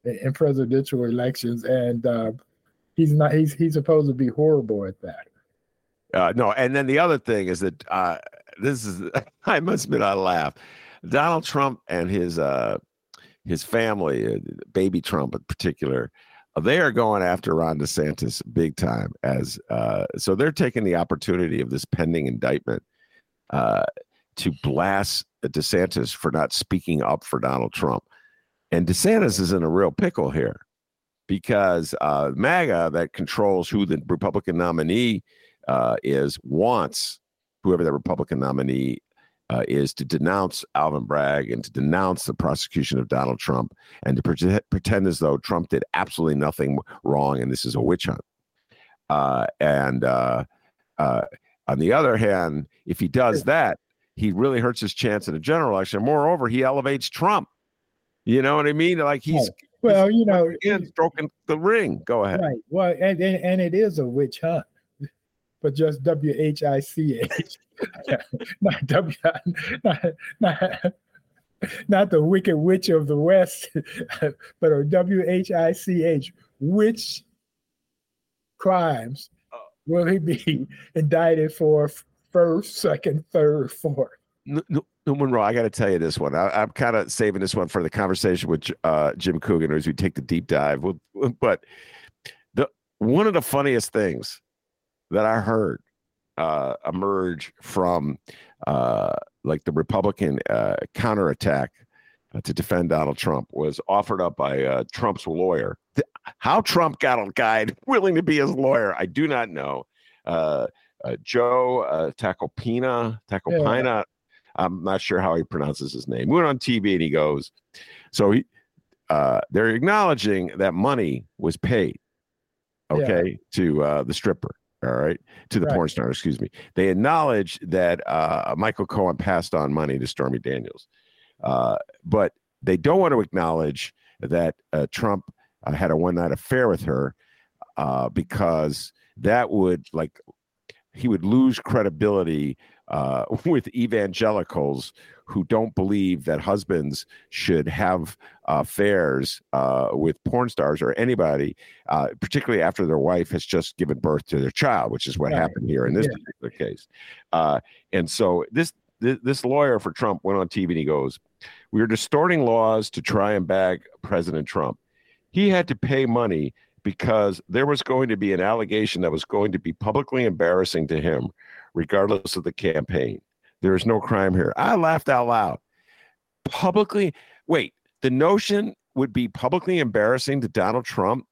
S4: in presidential elections, and uh, he's not. He's he's supposed to be horrible at that.
S3: Uh, no, and then the other thing is that uh, this is I must admit I laugh. Donald Trump and his uh, his family, uh, baby Trump in particular, they are going after Ron DeSantis big time. As uh, so, they're taking the opportunity of this pending indictment to blast DeSantis for not speaking up for Donald Trump. And DeSantis is in a real pickle here because uh, MAGA, that controls who the Republican nominee uh, is, wants whoever the Republican nominee uh, is to denounce Alvin Bragg and to denounce the prosecution of Donald Trump and to pre- pretend as though Trump did absolutely nothing wrong and this is a witch hunt. Uh, and uh, uh, on the other hand, if he does that, he really hurts his chance in a general election. Moreover, he elevates Trump. You know what I mean? Like he's
S4: Well, you know,
S3: again stroking the ring. Go ahead.
S4: right. Well, and, and and it is a witch hunt, but just W H I C H, not W, not, not not the wicked witch of the west, but a W H I C H. Which crimes uh. will he be indicted for first, second, third, fourth?
S3: No, no, no, Monroe, I got to tell you this one. I, I'm kind of saving this one for the conversation with uh, Jim Coogan as we take the deep dive. We'll, but the one of the funniest things that I heard uh, emerge from uh, like the Republican uh, counterattack uh, to defend Donald Trump was offered up by uh, Trump's lawyer. How Trump got a guy willing to be his lawyer, I do not know. Uh, uh, Joe uh, Tacopina, Tacopina, I'm not sure how he pronounces his name. We went on TV and he goes, so he, uh, they're acknowledging that money was paid,
S4: Yeah.
S3: okay, to uh, the stripper. All right, to the
S4: Right.
S3: porn star. Excuse me. They acknowledge that uh, Michael Cohen passed on money to Stormy Daniels, uh, but they don't want to acknowledge that uh, Trump uh, had a one night affair with her uh, because that would like he would lose credibility uh, with evangelicals who don't believe that husbands should have affairs uh, with porn stars or anybody, uh, particularly after their wife has just given birth to their child, which is what right. happened here in this yeah. particular case. Uh, and so this, this this lawyer for Trump went on TV and he goes, "We are distorting laws to try and bag President Trump. He had to pay money." Because there was going to be an allegation that was going to be publicly embarrassing to him, regardless of the campaign. There is no crime here. I laughed out loud. Publicly, wait, the notion would be publicly embarrassing to Donald Trump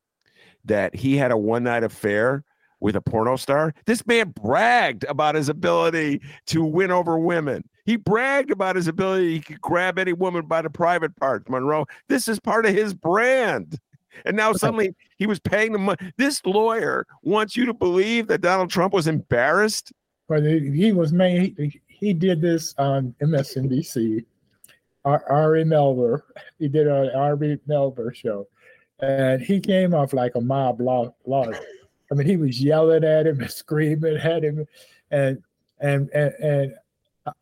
S3: that he had a one night affair with a porno star. This man bragged about his ability to win over women. He bragged about his ability he could grab any woman by the private parts, Monroe. This is part of his brand. And now suddenly he was paying the money. This lawyer wants you to believe that Donald Trump was embarrassed.
S4: But he was made he did this on MSNBC. Ari Melber, he did an Ari Melber show, and he came off like a mob law lawyer. I mean, he was yelling at him and screaming at him, and and and, and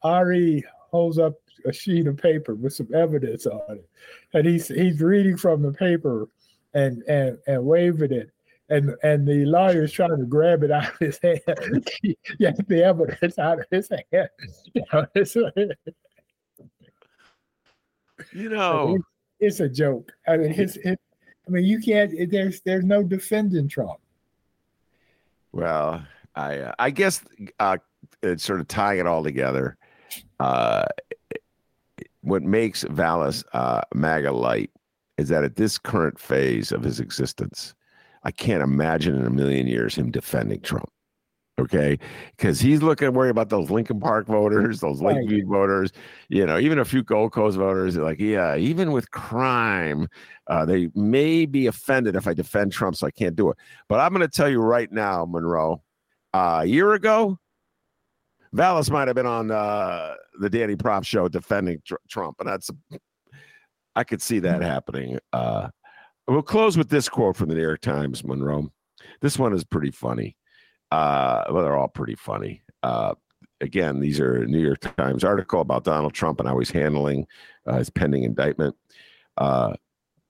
S4: Ari holds up a sheet of paper with some evidence on it, and he's he's reading from the paper and and and waving it, and and the lawyer is trying to grab it out of his hand. yeah, the evidence out of his hand. You know, it's,
S3: you know
S4: it's, it's, a joke. I mean, it's, it, I mean, you can't. There's there's no defending Trump.
S3: Well, I uh, I guess uh, it's sort of tying it all together. Uh, what makes Vallas uh, MAGA light is that at this current phase of his existence, I can't imagine in a million years him defending Trump. Okay, because he's looking worried about those Lincoln Park voters, those Lakeview voters, you know, even a few Gold Coast voters. Like, yeah, even with crime, uh, they may be offended if I defend Trump, so I can't do it. But I'm going to tell you right now, Monroe, uh, a year ago, Vallas might have been on uh, the Danny Proft show defending tr- Trump, and that's I could see that happening. Uh, We'll close with this quote from the New York Times, Monroe. This one is pretty funny. Uh, well, they're all pretty funny. Uh, again, these are New York Times article about Donald Trump and how he's handling uh, his pending indictment. Uh,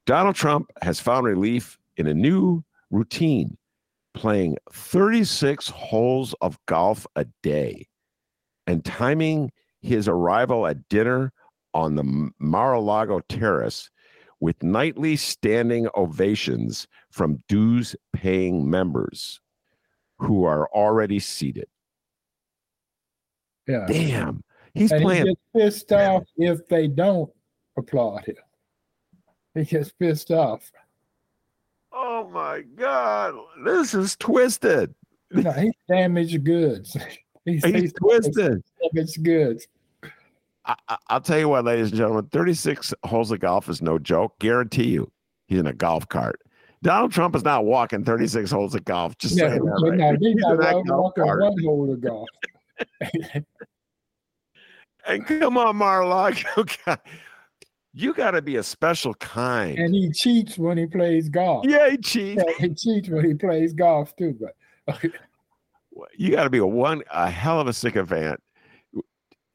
S3: Donald Trump has found relief in a new routine, playing 36 holes of golf a day and timing his arrival at dinner on the Mar-a-Lago terrace with nightly standing ovations from dues paying members who are already seated.
S4: Yeah.
S3: Damn. He's
S4: and
S3: playing.
S4: He gets pissed off if they don't applaud him. He gets pissed off.
S3: Oh my God. This is twisted.
S4: No, he's damaged goods.
S3: He's, he's, he's twisted.
S4: Damaged goods.
S3: I, will tell you what, ladies and gentlemen, 36 holes of golf is no joke. Guarantee you, he's in a golf cart. Donald Trump is not walking 36 holes of golf. Just yeah, saying that, right? no, he's, he's
S4: not walking one hole of golf.
S3: and come on, Mar-a-Lago, you got to be a special kind.
S4: And he cheats when he plays golf.
S3: Yeah, he cheats.
S4: Yeah, he cheats when he plays golf too. But
S3: you got to be a one a hell of a sycophant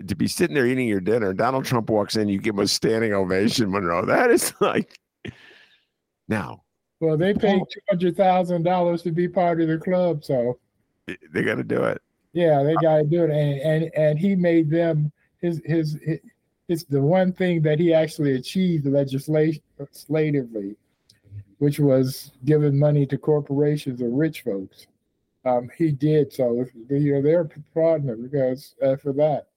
S3: to be sitting there eating your dinner. Donald Trump walks in, you give him a standing ovation, Monroe. That is like now.
S4: Well, they paid two hundred thousand dollars to be part of the club, so
S3: they got to do it.
S4: Yeah, they got to do it, and and and he made them his his. his it's the one thing that he actually achieved legislatively, which was giving money to corporations or rich folks. Um, he did so. You know, they're applauding him because uh, for that.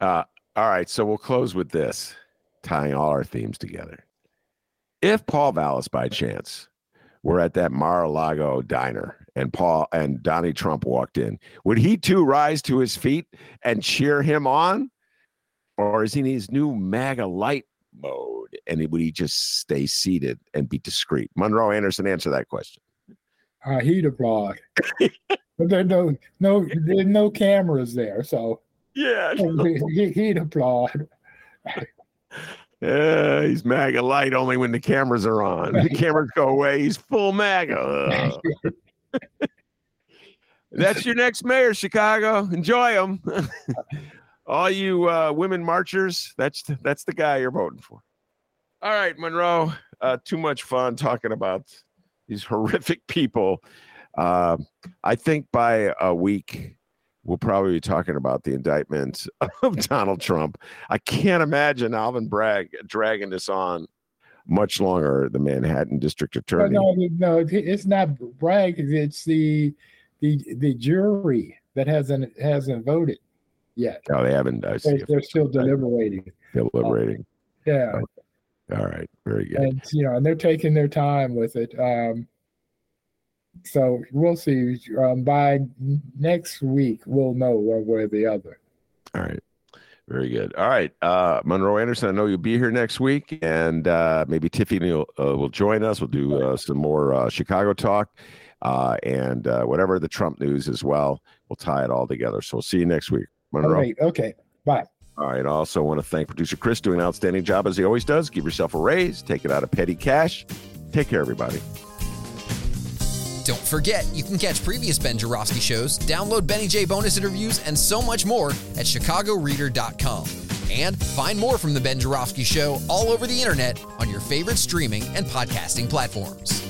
S3: Uh, all right, so we'll close with this, tying all our themes together. If Paul Vallas, by chance, were at that Mar-a-Lago diner and Paul and Donnie Trump walked in, would he too rise to his feet and cheer him on? Or is he in his new MAGA light mode and would he just stay seated and be discreet? Monroe Anderson, answer that question.
S4: Uh, he'd applaud. but there no no there's no cameras there, so
S3: yeah.
S4: he, would applaud.
S3: Uh, he's MAGA light only when the cameras are on. The cameras go away. He's full MAGA. That's your next mayor, Chicago. Enjoy him. All you uh, women marchers, that's that's the guy you're voting for. All right, Monroe. Uh, too much fun talking about these horrific people. Uh, I think by a week, we'll probably be talking about the indictment of Donald Trump. I can't imagine Alvin Bragg dragging this on much longer. The Manhattan District Attorney.
S4: No, no, no it's not Bragg. It's the the the jury that hasn't hasn't voted yet.
S3: No, they haven't. I.
S4: They're, they're still deliberating.
S3: Deliberating.
S4: yeah.
S3: All right. Very good.
S4: And you know, and they're taking their time with it. Um, so we'll see. Um, by next week, we'll know one way or the other.
S3: All right. Very good. All right, uh, Monroe Anderson. I know you'll be here next week, and uh, maybe Tiffany will, uh, will join us. We'll do uh, some more uh, Chicago talk uh, and whatever the Trump news as well. We'll tie it all together. So we'll see you next week, Monroe.
S4: Right. Okay. Bye.
S3: All right. I also want to thank producer Chris doing an outstanding job as he always does. Give yourself a raise. Take it out of petty cash. Take care, everybody.
S2: Don't forget, you can catch previous Ben Joravsky shows, download Benny J bonus interviews, and so much more at chicagoreader.com. And find more from The Ben Joravsky Show all over the internet on your favorite streaming and podcasting platforms.